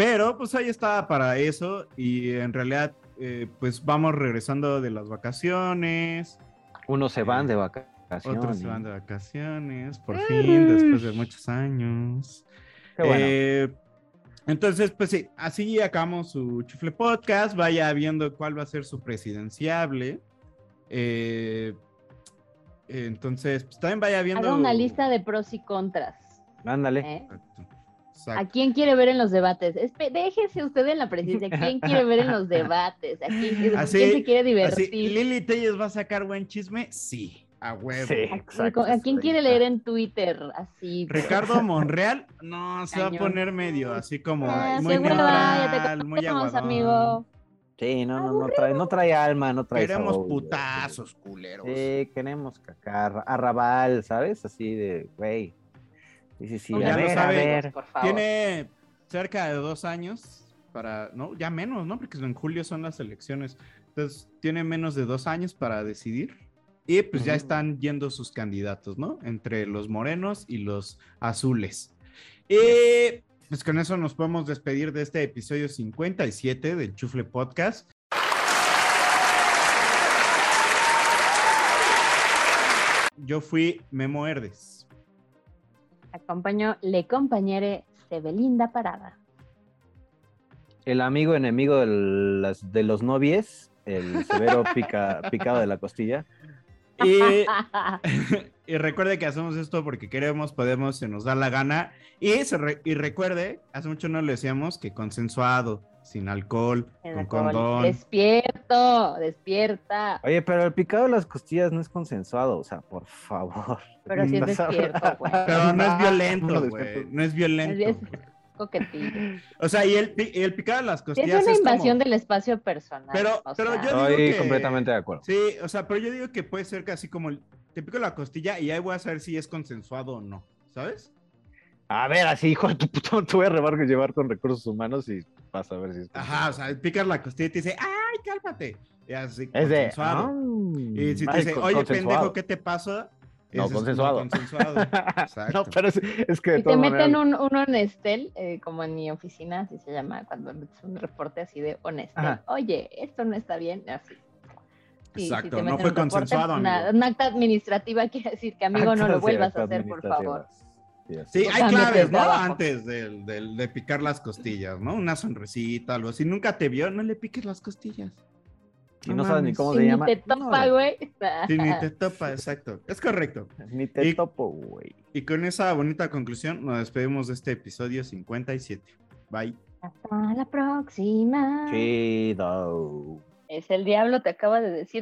[SPEAKER 7] Pero pues ahí está para eso y en realidad eh, pues vamos regresando de las vacaciones.
[SPEAKER 8] Unos se van de vacaciones.
[SPEAKER 7] Otros se van de vacaciones, por fin, después de muchos años.
[SPEAKER 8] Qué bueno.
[SPEAKER 7] Eh, entonces, pues sí, así acabamos su chufle podcast. Vaya viendo cuál va a ser su presidenciable. Eh, eh, entonces, pues también vaya viendo.
[SPEAKER 6] Haga una lista de pros y contras.
[SPEAKER 8] Ándale.
[SPEAKER 6] ¿eh?
[SPEAKER 7] Exacto,
[SPEAKER 6] ¿A quién quiere ver en los debates? Espe- déjese usted en la presidencia. ¿A quién quiere ver en los debates? ¿A quién,
[SPEAKER 7] Así-
[SPEAKER 6] quién se quiere
[SPEAKER 7] Así,
[SPEAKER 6] divertir?
[SPEAKER 7] ¿Lili Telles va a sacar buen chisme? Sí, a huevo.
[SPEAKER 8] Sí,
[SPEAKER 6] ¿A,
[SPEAKER 8] exacto.
[SPEAKER 6] a quién quiere leer en Twitter? Así. pero-
[SPEAKER 7] Ricardo Monreal, no, se va a poner medio así como
[SPEAKER 6] Ah,
[SPEAKER 7] muy
[SPEAKER 6] seguro, ya te
[SPEAKER 7] neutral, muy aguadón.
[SPEAKER 6] amigo.
[SPEAKER 8] Sí, no, no, no trae, no trae alma, no trae
[SPEAKER 7] Queremos
[SPEAKER 8] sabor,
[SPEAKER 7] putazos, culeros.
[SPEAKER 8] Sí, queremos cacar, arrabal, ¿sabes? Así de, güey. Sí, sí, sí.
[SPEAKER 7] Ya
[SPEAKER 8] A
[SPEAKER 7] lo
[SPEAKER 8] ver, a ver.
[SPEAKER 6] Por favor.
[SPEAKER 7] Tiene cerca de dos años para, no, ya menos, ¿no? Porque en julio son las elecciones. Entonces, tiene menos de dos años para decidir. Y pues ya están yendo sus candidatos, ¿no? Entre los morenos y los azules. Y pues con eso nos podemos despedir de este episodio 57 del Chufle Podcast. Yo fui Memo Herdes.
[SPEAKER 6] Acompañó Le Compañere Sebelinda Parada.
[SPEAKER 8] El amigo enemigo de, las, de los novies, el severo pica, picado de la costilla.
[SPEAKER 7] Y, y recuerde que hacemos esto porque queremos, podemos, se nos da la gana. Y, se re- y recuerde, hace mucho no le decíamos que consensuado, sin alcohol, con
[SPEAKER 6] alcohol.
[SPEAKER 7] condón.
[SPEAKER 6] Despierto, despierta.
[SPEAKER 8] Oye, pero el picado de las costillas no es consensuado, o sea, por favor.
[SPEAKER 6] Pero sí es despierto, güey.
[SPEAKER 7] Pero no es
[SPEAKER 8] No,
[SPEAKER 7] violento,
[SPEAKER 8] no,
[SPEAKER 7] güey.
[SPEAKER 8] despierto.
[SPEAKER 7] No es violento.
[SPEAKER 6] Es coquetillo.
[SPEAKER 7] O sea, y el, el picado de las
[SPEAKER 6] Sí,
[SPEAKER 7] costillas
[SPEAKER 6] es una
[SPEAKER 7] es como-
[SPEAKER 6] invasión del espacio personal.
[SPEAKER 7] Pero-
[SPEAKER 6] o
[SPEAKER 7] pero
[SPEAKER 6] sea,
[SPEAKER 7] yo digo
[SPEAKER 8] Estoy
[SPEAKER 7] que-
[SPEAKER 8] completamente de acuerdo.
[SPEAKER 7] Sí, o sea, pero yo digo que puede ser casi como el- te pico la costilla y ahí voy a saber si es consensuado o no, ¿sabes?
[SPEAKER 8] A ver, así, hijo de tu puta, te voy a rebar que llevar con recursos humanos y vas a ver si es
[SPEAKER 7] Ajá, o sea, picas la costilla y te dice, ¡ay, cálmate! Y así,
[SPEAKER 8] Es de.
[SPEAKER 7] consensuado.
[SPEAKER 8] ah,
[SPEAKER 7] Y si te
[SPEAKER 8] ay,
[SPEAKER 7] dice, oye, pendejo, ¿qué te pasa?
[SPEAKER 8] No,
[SPEAKER 7] es
[SPEAKER 8] consensuado. No, pero es, es que de
[SPEAKER 6] Si te meten un, un honestel, eh, como en mi oficina, así se llama, cuando metes un reporte así de honestel.
[SPEAKER 8] Ajá.
[SPEAKER 6] Oye, esto no está bien, así. Sí, si
[SPEAKER 7] Exacto,
[SPEAKER 6] te
[SPEAKER 7] no fue
[SPEAKER 6] un reporte,
[SPEAKER 7] consensuado,
[SPEAKER 6] una,
[SPEAKER 7] amigo.
[SPEAKER 6] una acta administrativa quiere decir que, amigo, no lo vuelvas a hacer, por favor.
[SPEAKER 7] Sí, hay claves, ¿no? Antes de picar las costillas, ¿no? Una sonrisita, algo así. Nunca te vio, no le piques las costillas.
[SPEAKER 8] Y no sabes ni cómo
[SPEAKER 6] Si
[SPEAKER 8] se
[SPEAKER 6] ni
[SPEAKER 8] llama.
[SPEAKER 6] te topa,
[SPEAKER 8] no,
[SPEAKER 6] güey.
[SPEAKER 7] Sí, ni te topa, exacto. Es correcto.
[SPEAKER 8] Ni te
[SPEAKER 7] Y-
[SPEAKER 8] topo, güey.
[SPEAKER 7] Y con esa bonita conclusión nos despedimos de este episodio 57. Bye.
[SPEAKER 6] Hasta la próxima.
[SPEAKER 8] Chido.
[SPEAKER 6] Es el diablo, te acaba de decir.